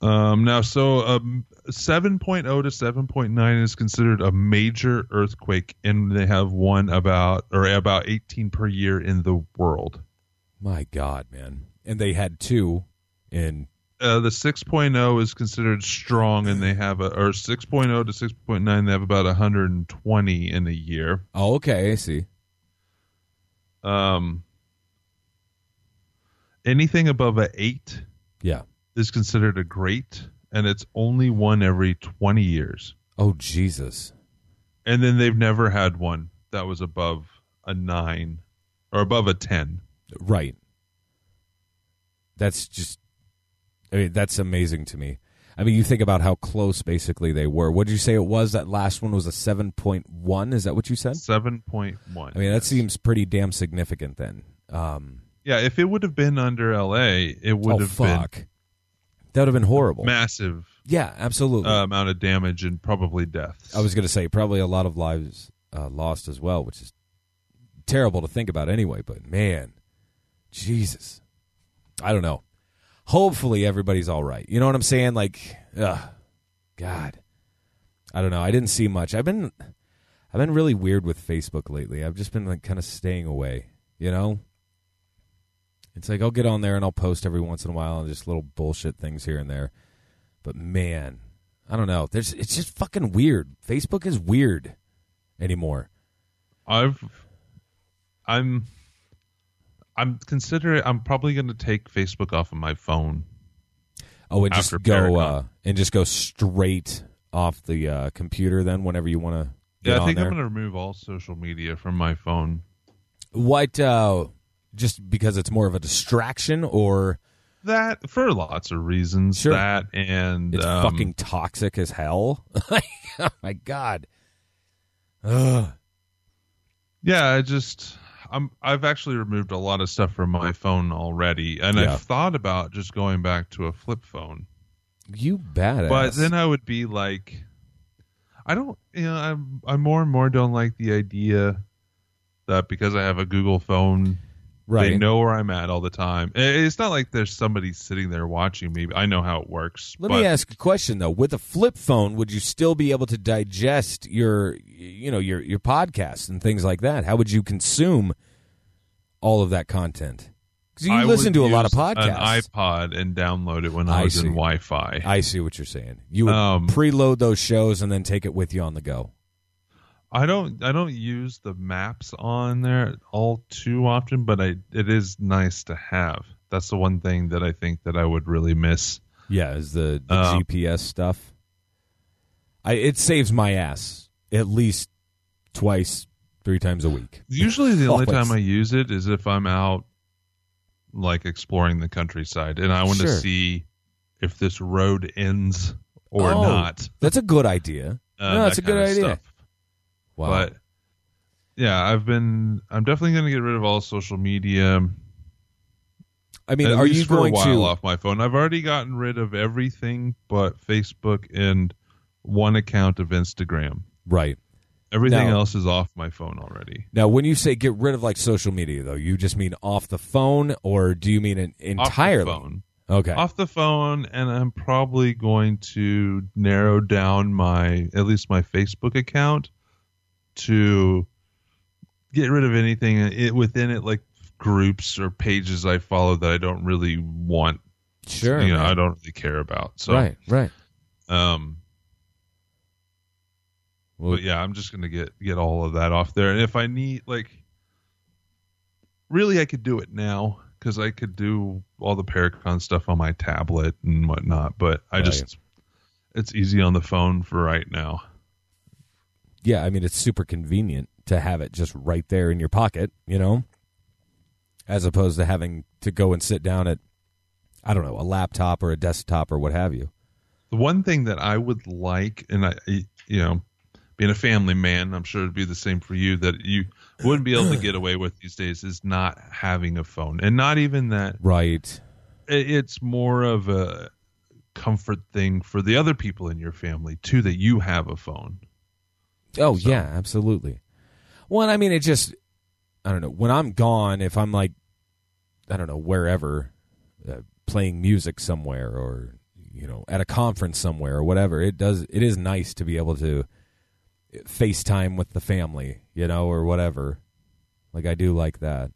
Um, now, so um, 7.0 to 7.9 is considered a major earthquake, and they have one about or about 18 per year in the world. My God, man. And they had two in Uh, the 6.0 is considered strong, and they have a or 6.0 to 6.9 they have about 120 in a year. Oh, okay, I see. Um, anything above a eight Yeah. is considered a great, and it's only one every 20 years. Oh Jesus. And then they've never had one that was above a nine or above a 10. Right. That's just I mean, that's amazing to me. I mean, you think about how close basically they were. What did you say it was? That last one was a 7.1. Is that what you said? 7.1. I mean, that seems pretty damn significant then. Um, Yeah, if it would have been under LA, it would oh, have fuck. That would have been horrible. massive yeah, absolutely. uh, amount of damage and probably death. I was going to say probably a lot of lives uh, lost as well, which is terrible to think about anyway. But man, Jesus, I don't know. Hopefully everybody's all right. You know what I'm saying? Like, ugh, God, I don't know. I didn't see much. I've been, I've been really weird with Facebook lately. I've just been like kind of staying away. You know, it's like I'll get on there and I'll post every once in a while and just little bullshit things here and there. But man, I don't know. There's it's just fucking weird. Facebook is weird anymore. I've I'm I'm considering I'm probably going to take Facebook off of my phone. Oh, and just go uh, and just go straight off the uh, computer then whenever you want to Yeah, I think. I'm going to remove all social media from my phone. What uh just because it's more of a distraction or That for lots of reasons. Sure. That and it's um, fucking toxic as hell? (laughs) oh my god. Ugh. Yeah, I just I'm I've actually removed a lot of stuff from my phone already, and Yeah. I've thought about just going back to a flip phone. You badass. But then I would be like, I don't, you know, I'm I more and more don't like the idea that because I have a Google phone, right. they know where I'm at all the time. It's not like there's somebody sitting there watching me. I know how it works. Let but me ask a question though. With a flip phone, would you still be able to digest your, you know, your your podcasts and things like that? How would you consume all of that content? Because you I listen to a lot of podcasts. An iPod and download it when I, I was see. in Wi-Fi. I see what you're saying. You would Um, preload those shows and then take it with you on the go. I don't I don't use the maps on there all too often, but I it is nice to have. That's the one thing that I think that I would really miss. Yeah, is the, the Um, GPS stuff. I it saves my ass at least twice, three times a week. Usually the only time I use it is if I'm out like exploring the countryside and I want Sure. to see if this road ends or Oh, not. That's a good idea. Uh, no, that's that a good idea. stuff. Wow. But yeah, I've been. I'm definitely going to get rid of all social media. I mean, are you for going a while to? off my phone? I've already gotten rid of everything but Facebook and one account of Instagram. Right. Everything Now- else is off my phone already. Now, when you say get rid of like social media, though, you just mean off the phone, or do you mean an entirely? Off the phone. Okay. Off the phone, and I'm probably going to narrow down my at least my Facebook account to get rid of anything it, within it, like groups or pages I follow that I don't really want. Sure. you know. I don't really care about. So, Right. Right. um, Well, but yeah, I'm just gonna get get all of that off there. And if I need like, really, I could do it now because I could do all the Paracon stuff on my tablet and whatnot. But I just, it's easy on the phone for right now. Yeah. I mean, it's super convenient to have it just right there in your pocket, you know, as opposed to having to go and sit down at, I don't know, a laptop or a desktop or what have you. The one thing that I would like, and I, you know, being a family man, I'm sure it'd be the same for you that you wouldn't be able to get away with these days is not having a phone, and not even that. Right. it's more of a comfort thing for the other people in your family too that you have a phone. Oh So- yeah, absolutely. Well, I mean, it just I don't know when I'm gone. If I'm like I don't know wherever uh, playing music somewhere or you know at a conference somewhere or whatever, it does. It is nice to be able to FaceTime with the family, you know, or whatever. Like I do like that.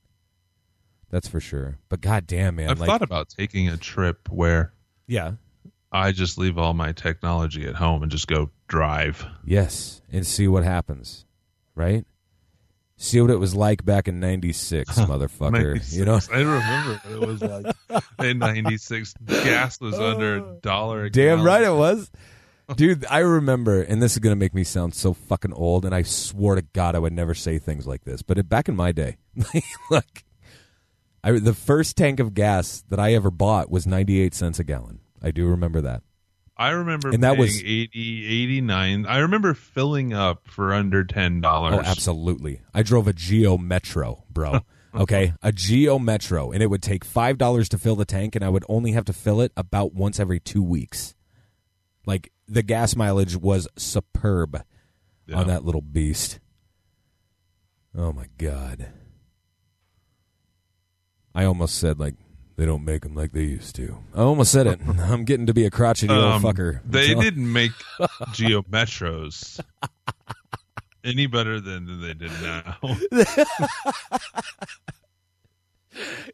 That's for sure. But goddamn, man, I've like thought about taking a trip where yeah, I just leave all my technology at home and just go drive. yes, and see what happens, right? See what it was like back in '96, motherfucker. You know, I remember it was like in '96, gas was under a (laughs) dollar. a Damn right it was. Dude, I remember, and this is going to make me sound so fucking old, and I swore to God I would never say things like this, but it, back in my day, (laughs) like, I, the first tank of gas that I ever bought was 98 cents a gallon. I do remember that. I remember And that was- 80, 89. I remember filling up for under ten dollars. Oh, absolutely. I drove a Geo Metro, bro. (laughs) Okay, a Geo Metro, and it would take five dollars to fill the tank, and I would only have to fill it about once every two weeks. Like the gas mileage was superb Yeah. on that little beast. Oh my god! I almost said like they don't make them like they used to. I almost said it. (laughs) I'm getting to be a crotchety old Um, fucker. They So- didn't make (laughs) Geo Metros any better than they did now. (laughs)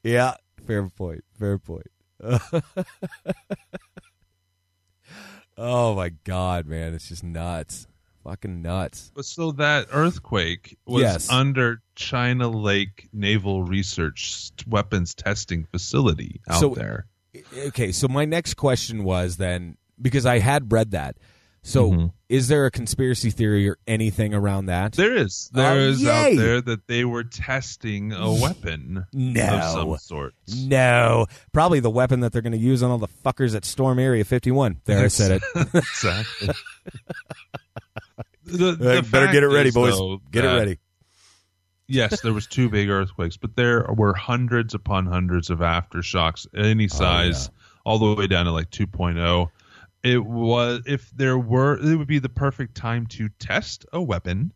Yeah, fair point. Fair point. oh my god, man, it's just nuts. Fucking nuts. But so that earthquake was Yes. under China Lake Naval Research Weapons Testing Facility out So- there. Okay, so my next question was then because I had read that. So Mhm. is there a conspiracy theory or anything around that? There is there Oh, is yay. out there that they were testing a weapon No. of some sort. no, probably the weapon that they're going to use on all the fuckers at Storm Area 51. There, I said it. (laughs) (laughs) exactly. the, the better get it ready, is, boys. though, Get it ready. yes, there was two big earthquakes, but there were hundreds upon hundreds of aftershocks, any Oh, size, all the way down to like 2.0. It was if there were, it would be the perfect time to test a weapon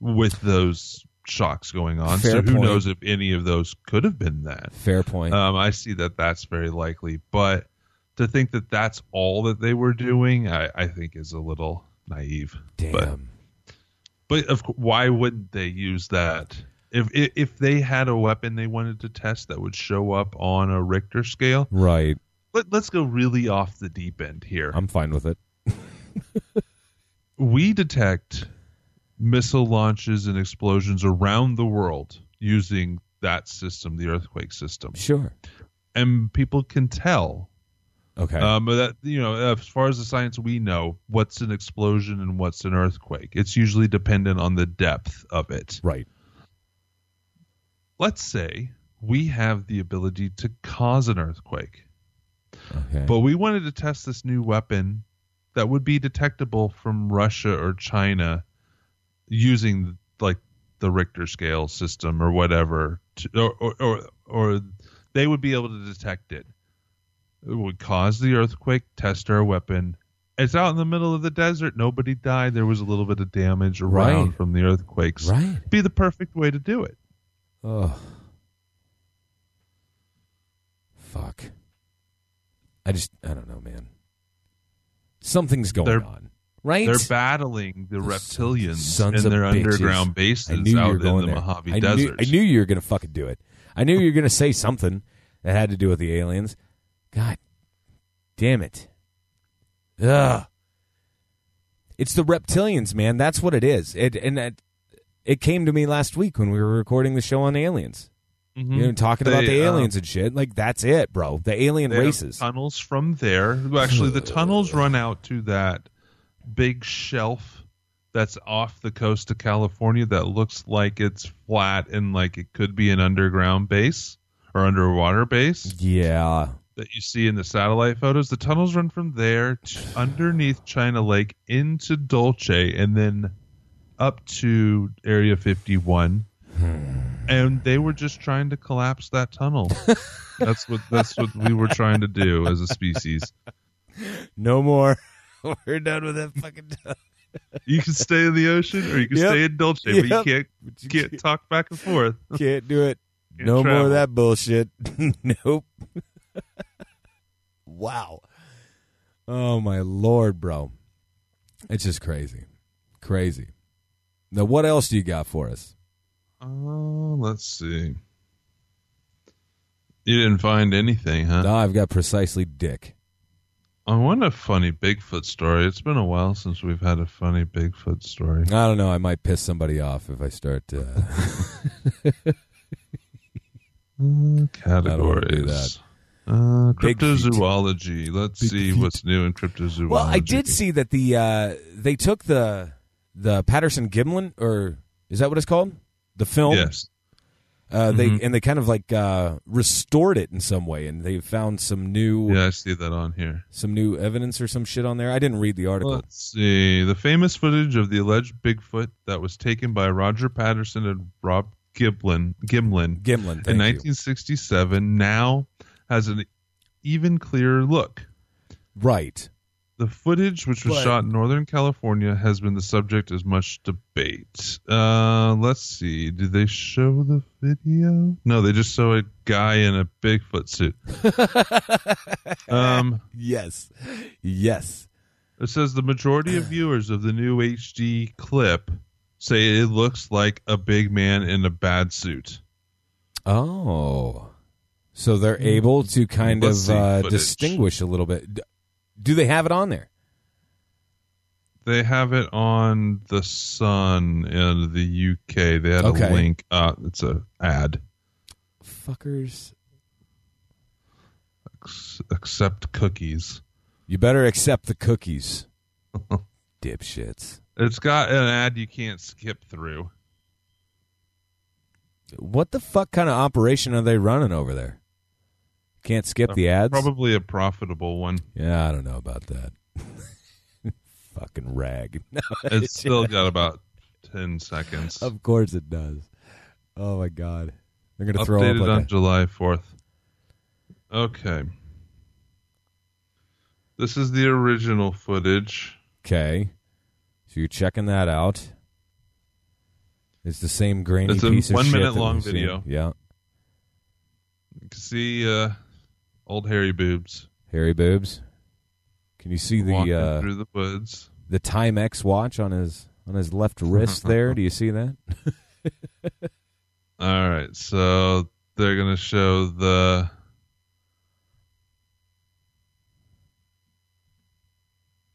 with those shocks going on. Fair so who point. knows if any of those could have been that? Fair point. Um, I see that that's very likely, but to think that that's all that they were doing, I, I think is a little naive. Damn. But, but of why wouldn't they use that? If, if if they had a weapon they wanted to test that would show up on a Richter scale, right. Let, let's go really off the deep end here. I'm fine with it. (laughs) we detect missile launches and explosions around the world using that system, the earthquake system, Sure. and people can tell Okay. Um, but that you know, as far as the science we know, what's an explosion and what's an earthquake? It's usually dependent on the depth of it. right. Let's say we have the ability to cause an earthquake, Okay. but we wanted to test this new weapon that would be detectable from Russia or China using like the Richter scale system or whatever, to, or, or, or or they would be able to detect it. It would cause the earthquake, test our weapon. It's out in the middle of the desert. Nobody died. There was a little bit of damage around Right. from the earthquakes. Right. Be the perfect way to do it. Oh. Fuck. I just I don't know, man. Something's going They're- on. Right? They're battling the reptilians Sons in their bitches. underground bases out in the there. Mojave I Desert. Knew, I knew you were going to fucking do it. I knew you were going to say something that had to do with the aliens. God damn it. Ugh. It's the reptilians, man. That's what it is. It and that, it came to me last week when we were recording the show on aliens. Mhm. You know, talking about They, the uh, aliens and shit. Like that's it, bro. The alien races. tunnels from there. Actually, the tunnels (sighs) run out to that big shelf that's off the coast of California that looks like it's flat and like it could be an underground base or underwater base Yeah. that you see in the satellite photos. The tunnels run from there underneath China Lake into Dulce and then up to Area 51. And they were just trying to collapse that tunnel. that's what that's what we were trying to do as a species. No more. (laughs) We're done with that fucking time. You can stay in the ocean or you can Yep. stay in Dulce, but you can't you can't can't- talk back and forth. (laughs) Can't do it. Can't no more of that bullshit. (laughs) nope. wow. Oh my lord, bro. It's just crazy. Crazy. Now what else do you got for us? Oh, let's see. You didn't find anything, huh? No, I've got precisely dick. I want a funny Bigfoot story. It's been a while since we've had a funny Bigfoot story. I don't know, I might piss somebody off if I start uh Uh, (laughs) I don't wanna do categories. Uh, cryptozoology. Let's Big see feet. what's new in cryptozoology. Well, I did see that the uh they took the the Patterson Gimlin or is that what it's called? The film? Yes. Uh, they Mhm. and they kind of like uh, restored it in some way, and they found some new Yeah, I see that on here. some new evidence or some shit on there. I didn't read the article. Let's see. The famous footage of the alleged Bigfoot that was taken by Roger Patterson and Rob Giblin, Gimlin Gimlin, in thank you. 1967 now has an even clearer look. Right. The footage, which was But- shot in Northern California, has been the subject of much debate. Uh, let's see. Did they show the video? No, they just show a guy in a Bigfoot suit. (laughs) um, Yes. Yes. it says the majority of viewers of the new HD clip say it looks like a big man in a bad suit. Oh. So they're able to kind Let's of uh, distinguish a little bit. Do they have it on there? They have it on the Sun in the UK. They had Okay. a link. Uh, it's a ad. Fuckers. Ex- accept cookies. You better accept the cookies. (laughs) Dipshits. It's got an ad you can't skip through. What the fuck kind of operation are they running over there? Can't skip the ads? Probably a profitable one. Yeah, I don't know about that. (laughs) Fucking rag. (laughs) No, It's still got about ten seconds. Of course it does. Oh my god. They're gonna throw up Updated like on a, July fourth. Okay. This is the original footage. Okay. So you're checking that out. It's the same grainy It's a piece of one shit minute long video. Yeah. You can see uh, old hairy boobs Hairy boobs. Can you see the walking uh, through the woods. the Timex watch on his on his left (laughs) wrist there? Do you see that? (laughs) All right, so they're gonna show the.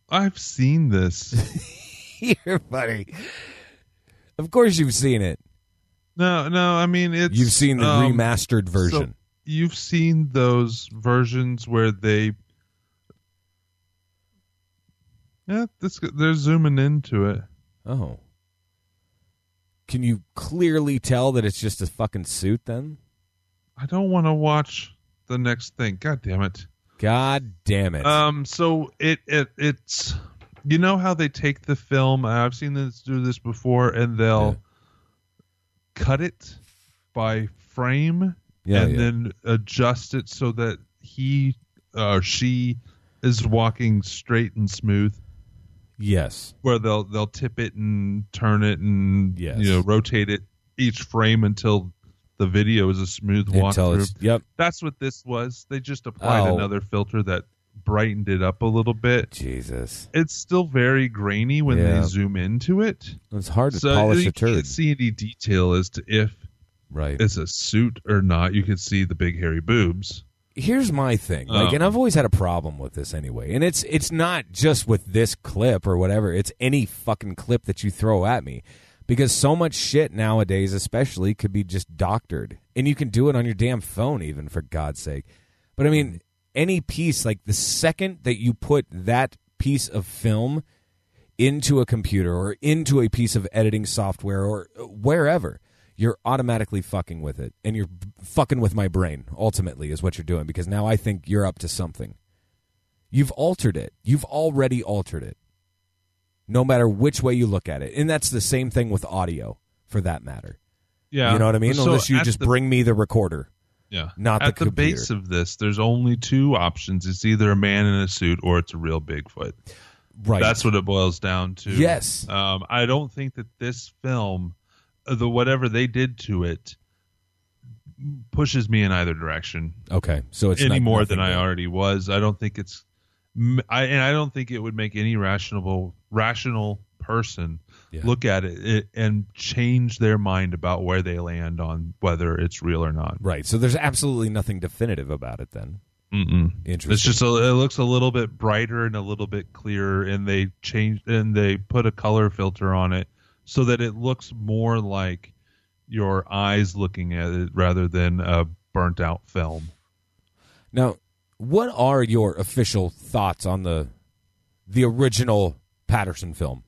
I've seen this. (laughs) Here, buddy. Of course you've seen it. No, no, I mean it's. You've seen the um, remastered version. You've seen those versions where they. Yeah, this they're zooming into it. oh. Can you clearly tell that it's just a fucking suit then? I don't want to watch the next thing. God damn it! God damn it. Um, so it it it's you know how they take the film. I've seen this do this before, and they'll cut it by frame Yeah, and yeah. then adjust it so that he or she is walking straight and smooth. yes. Where they'll they'll tip it and turn it and Yes. you know rotate it each frame until the video is a smooth Until walkthrough. it's yep. That's what this was. They just applied Oh. another filter that brightened it up a little bit. Jesus. It's still very grainy when Yeah. they zoom into it. It's hard to So polish you a turd. can't see any detail as to if Right. it's a suit or not. You can see the big hairy boobs. here's my thing like Um, and i've always had a problem with this anyway and it's it's not just with this clip or whatever it's any fucking clip that you throw at me because so much shit nowadays especially could be just doctored and you can do it on your damn phone even for god's sake but i mean any piece like the second that you put that piece of film into a computer or into a piece of editing software or wherever you're automatically fucking with it and you're fucking with my brain ultimately is what you're doing because now i think you're up to something you've altered it you've already altered it no matter which way you look at it and that's the same thing with audio for that matter Yeah, you know what i mean So unless you just the- bring me the recorder Yeah, not at the the, base of this. There's only two options. It's either a man in a suit or it's a real Bigfoot. right That's what it boils down to. Yes. Um, I don't think that this film, the whatever they did to it, pushes me in either direction okay so it's any not- more than I already was. I don't think it's, I and I don't think it would make any rational rational person Yeah. look at it, it and change their mind about where they land on whether it's real or not. right so there's absolutely nothing definitive about it then Mm-mm. Interesting. It's just a, it looks a little bit brighter and a little bit clearer, and they changed and they put a color filter on it so that it looks more like your eyes looking at it rather than a burnt out film. Now, what are your official thoughts on the the original Patterson film?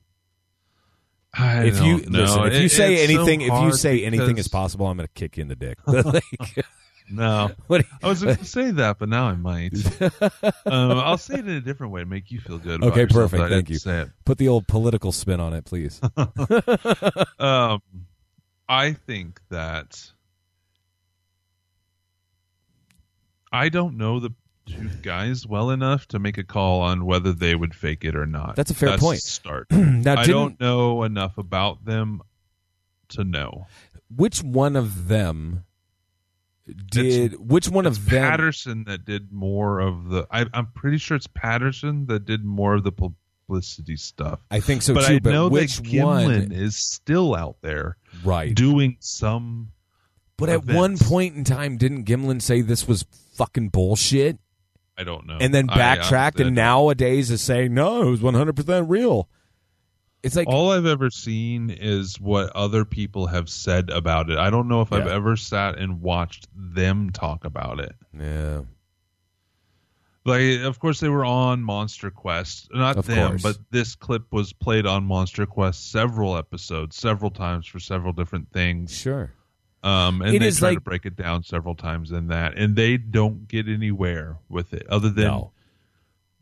I if you know. listen, if you It- say it's so anything, if you say anything is possible, I'm going to kick you in the dick. (laughs) (laughs) No, (laughs) what- I was going to say that, but now I might. (laughs) um, I'll say it in a different way to make you feel good. About okay, yourself, perfect. Thank you. Say it. Put the old political spin on it, please. (laughs) um, I think that I don't know the two guys well enough to make a call on whether they would fake it or not. That's a fair That's point. start. (clears throat) Now, I don't know enough about them to know. Which one of them did? which one It's of them? Patterson that did more of the. I, I'm pretty sure it's Patterson that did more of the publicity stuff. I think so but too. I but know which that Gimlin one? is still out there, Right. doing some. But at one point in time, didn't Gimlin say this was fucking bullshit? I don't know. and then I backtracked honestly and nowadays is saying no it was 100% real it's like All I've ever seen is what other people have said about it. I don't know if I've ever sat and watched them talk about it. yeah Like, of course, they were on Monster Quest. Not Of them, course. but this clip was played on Monster Quest several episodes, several times for several different things. sure Um, and It they is try to break it down several times in that, and they don't get anywhere with it other than no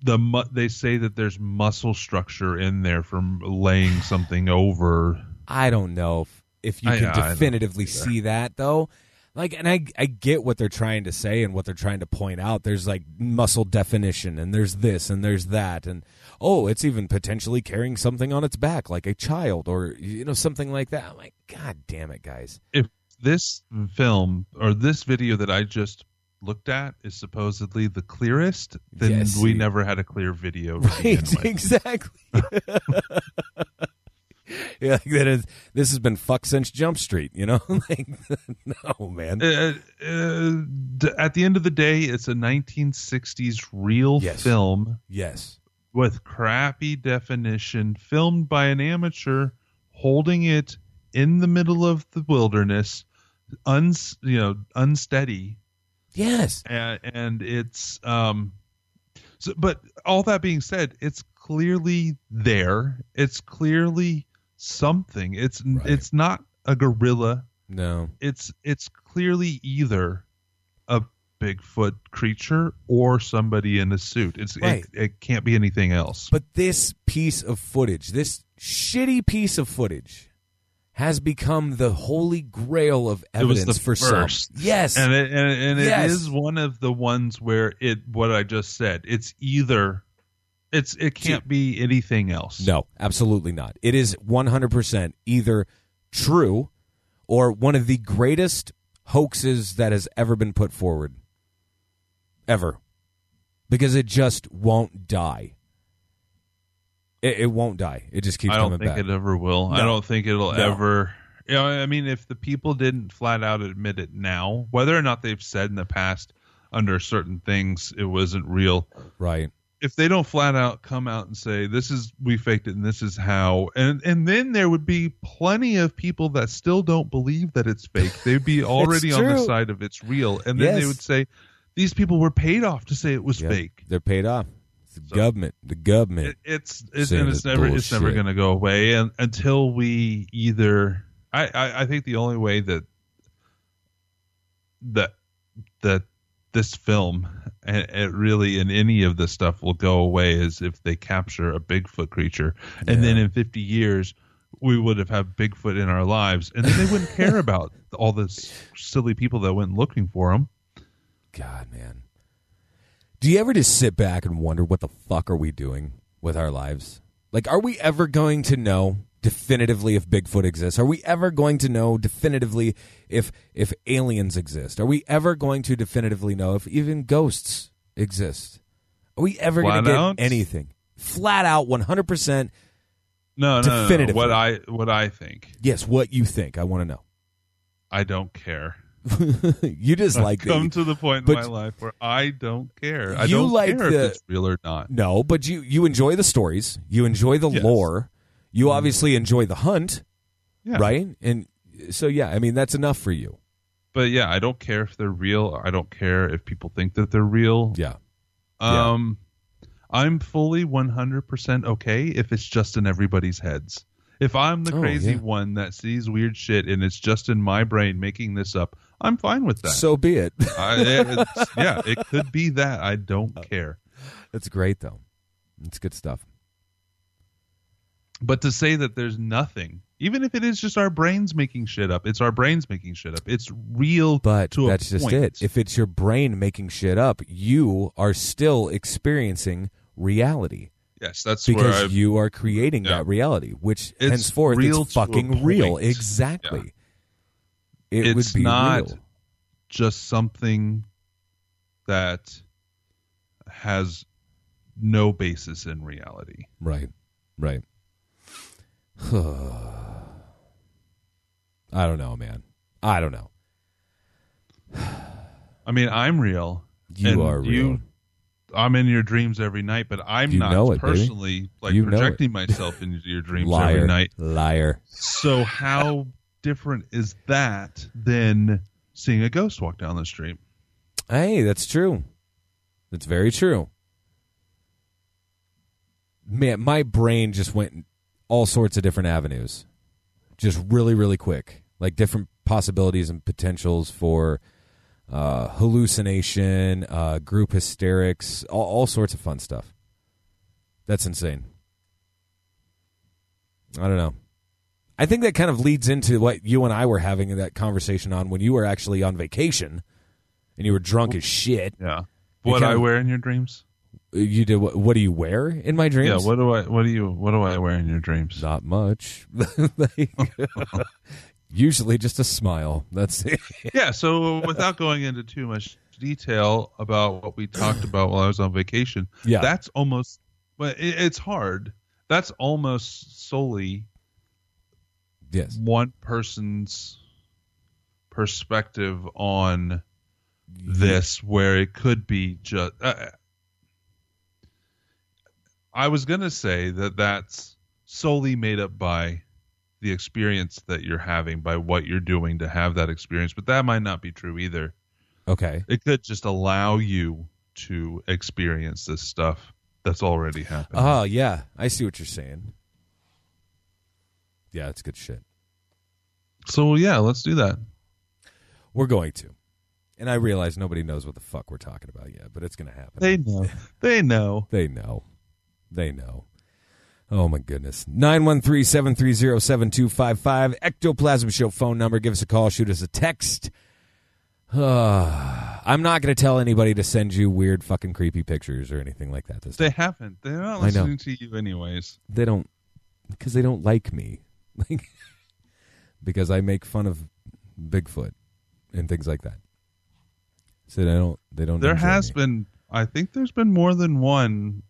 the mu- they say that there's muscle structure in there from laying (sighs) something over. i don't know if, if you I- can I definitively either. see that though like and I, I get what they're trying to say and what they're trying to point out there's like muscle definition and there's this and there's that and oh it's even potentially carrying something on its back like a child or you know something like that i'm like god damn it guys if this film or this video that I just looked at is supposedly the clearest, then Yes, we see. never had a clear video. Right, exactly. (laughs) (laughs) yeah, like that is. This has been fucked since Jump Street. You know, (laughs) like no man. Uh, uh, at the end of the day, it's a 1960s real Yes. film Yes, with crappy definition, filmed by an amateur, holding it in the middle of the wilderness, uns you know unsteady, yes, and, and it's um so, but all that being said it's clearly there it's clearly something it's Right. it's not a gorilla no, it's it's clearly either a Bigfoot creature or somebody in a suit. It's Right. it, it can't be anything else. But this piece of footage, this shitty piece of footage, has become the holy grail of evidence for first. some. Yes. and it, and, and Yes. it is one of the ones where it what I just said. It's either it's it can't be anything else. No, absolutely not. It is 100% either true or one of the greatest hoaxes that has ever been put forward. Ever. Because it just won't die. It, it won't die. It just keeps I don't coming think back. it ever will. I don't think it'll No. ever. You know, I mean, if the people didn't flat out admit it now, whether or not they've said in the past under certain things it wasn't real, right. if they don't flat out come out and say this is we faked it and this is how, and and then there would be plenty of people that still don't believe that it's fake. (laughs) They'd be already on the side of it's real, and then they would say these people were paid off to say it was Yeah, fake. They're paid off. The government. The government. It, it's it's and it's never it's never going to go away and, until we either I, I I think the only way that that that this film and it really and any of this stuff will go away is if they capture a Bigfoot creature and then in 50 years we would have had Bigfoot in our lives and then they wouldn't care (laughs) about all this silly people that went looking for him. God, man. Do you ever just sit back and wonder what the fuck are we doing with our lives? Like, are we ever going to know definitively if Bigfoot exists? Are we ever going to know definitively if if aliens exist? Are we ever going to definitively know if even ghosts exist? Are we ever going to get out? anything? Flat out, one hundred percent. No, no, no. What I what I think. Yes, what you think? I want to know. I don't care. (laughs) you just like come the, to the point in my life where I don't care. I You don't like care the- if it's real or not. No, but you you enjoy the stories. You enjoy the Yes. lore. You obviously enjoy the hunt, Yeah. right? And so yeah, I mean that's enough for you. But yeah, I don't care if they're real. I don't care if people think that they're real. Yeah. Yeah. Um, I'm fully 100% okay if it's just in everybody's heads. If I'm the Oh, crazy yeah. one that sees weird shit and it's just in my brain making this up, I'm fine with that. So be it. (laughs) I, yeah, it could be that. I don't uh, care. It's great though. It's good stuff. But to say that there's nothing, even if it is just our brains making shit up, it's our brains making shit up. It's real But to a that's just point. it. If it's your brain making shit up, you are still experiencing reality yes, that's because you are creating Yeah. that reality, which It's henceforth it's fucking real. Exactly. It it's would be not real. just something that has no basis in reality. Right. Right. (sighs) I don't know, man. I don't know. I mean, I'm real. You are real. You, I'm in your dreams every night, but I'm You not it, baby. personally like You projecting myself (laughs) into your dreams liar. every night. Liar. So how different is that than seeing a ghost walk down the street? Hey, that's true. That's very true. Man, my brain just went all sorts of different avenues. Just really, really quick. Like different possibilities and potentials for uh, hallucination, uh, group hysterics, all, all sorts of fun stuff. That's insane. I don't know. I think that kind of leads into what you and I were having that conversation on when you were actually on vacation and you were drunk as shit. Yeah. What I of- wear in your dreams? You did what? What do you wear in my dreams? Yeah. What do I? What do you? What do I wear in your dreams? Not much. (laughs) Like, (laughs) usually just a smile. That's it. yeah. So without going into too much detail about what we talked about while I was on vacation, Yeah. that's almost. Well, it, it's hard. That's almost solely Yes. one person's perspective on this, where it could be just. Uh, I was gonna say that that's solely made up by the experience that you're having, by what you're doing to have that experience, but that might not be true either. Okay. It could just allow you to experience this stuff that's already happened. Oh yeah, I see what you're saying. Yeah, it's good shit. So yeah, let's do that. We're going to. And I realize nobody knows what the fuck we're talking about yet, but it's going to happen. They know. (laughs) They know. They know. They know. Oh my goodness. 913-730-7255 Ectoplasm Show phone number. Give us a call, shoot us a text. Uh, (sighs) I'm not going to tell anybody to send you weird fucking creepy pictures or anything like that this They time. haven't. They're not listening to you anyways. They don't because they don't like me. Like (laughs) because I make fun of Bigfoot and things like that. So they don't they don't There has me. been I think there's been more than one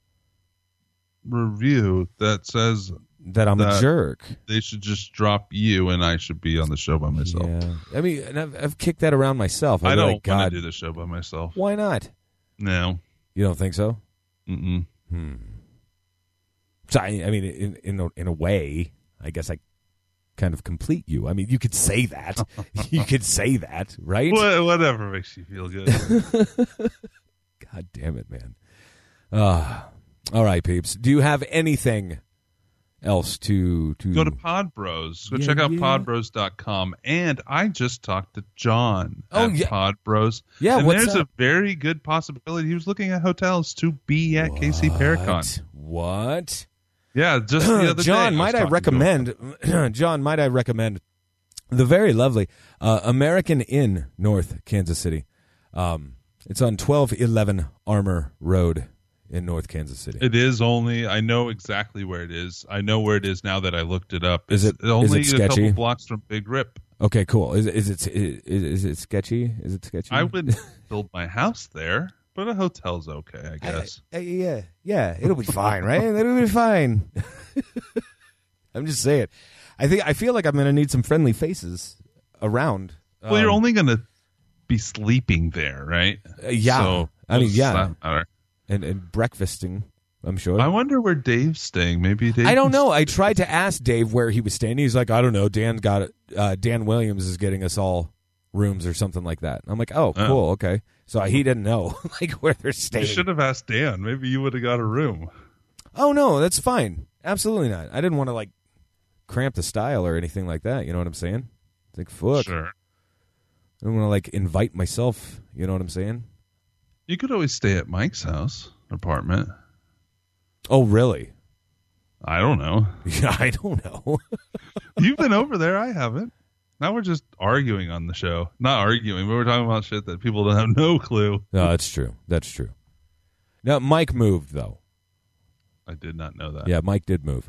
review that says that I'm a jerk. They should just drop you and I should be on the show by myself. Yeah. I mean, and I've, I've kicked that around myself. I I'm don't like, want to do the show by myself. why not? No. You don't think so? Mm-mm. Hmm. So I, I mean, in in a, in a way, I guess I kind of complete you. I mean, you could say that. (laughs) you could say that, right? Wha- Whatever makes you feel good. (laughs) God damn it, man. Uh, all right, peeps. Do you have anything else to to Go to Pod Bros. Go Yeah, check out yeah. podbros.com. And I just talked to John Oh, at yeah. Pod Bros. Yeah, and there's up? a very good possibility he was looking at hotels to be at KC Paracon. What? Yeah, just the other (clears throat) John, day, might I was talking to him. recommend? (clears throat) John, might I recommend the very lovely uh, America's Inn, North Kansas City. Um, it's on twelve eleven Armour Road in North Kansas City. It is only. I know exactly where it is. I know where it is now that I looked it up. Is it it- is only it a couple blocks from Big Rip? Okay, cool. Is is it is, is it sketchy? Is it sketchy? I would build my house there, but a hotel's okay, I guess. Uh, yeah, yeah, it'll be fine, right? (laughs) It'll be fine. (laughs) I'm just saying. I think I feel like I'm going to need some friendly faces around. well, you're Um, only going to be sleeping there, right? Uh, yeah. So, I mean, yeah. and and breakfasting. I'm sure. I wonder where Dave's staying. Maybe Dave. I don't know. I tried to ask Dave where he was staying. He's like, I don't know. Dan got it. Uh, Dan Williams is getting us all rooms or something like that. I'm like, oh, Oh. cool, okay. So he didn't know (laughs) like where they're staying. You should have asked Dan. Maybe you would have got a room. Oh no, that's fine. Absolutely not. I didn't want to like cramp the style or anything like that. You know what I'm saying? It's like fuck. Sure. I don't want to like invite myself. You know what I'm saying? You could always stay at Mike's house apartment. Oh really? I don't know. (laughs) Yeah, I don't know. (laughs) You've been over there. I haven't. Now we're just arguing on the show. Not arguing, but we're talking about shit that people don't have (laughs) no clue. no, that's true. That's true. Now Mike moved though. I did not know that. Yeah, Mike did move.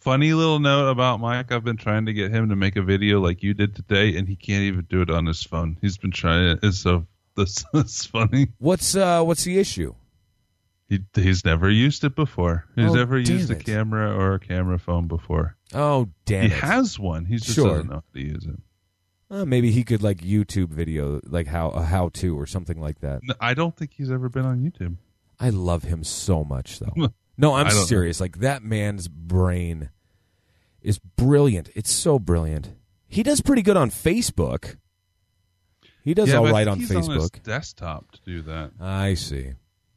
Funny little note about Mike. I've been trying to get him to make a video like you did today, and he can't even do it on his phone. He's been trying. It's so (laughs) this is funny. What's uh what's the issue? He he's never used it before. He's Oh, never used a camera or a camera phone before. Oh damn he it! has one. He just Sure. doesn't know how to use it. Uh, maybe he could like YouTube video, like how a how to or something like that. No, I don't think he's ever been on YouTube. I love him so much, though. (laughs) No, I'm don't know. serious. Like that man's brain is brilliant. It's so brilliant. He does pretty good on Facebook. He does Yeah, all right on he's On Facebook. desktop to do that. I see.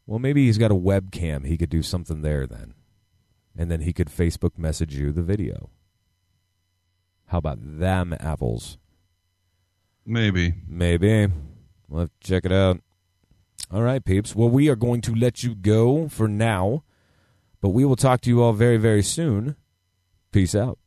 Well, maybe he's got a webcam. He could do something there then, and then he could Facebook message you the video. How about them apples? Maybe. Maybe. We'll have to check it out. All right, peeps. Well, we are going to let you go for now, but we will talk to you all very, very soon. Peace out.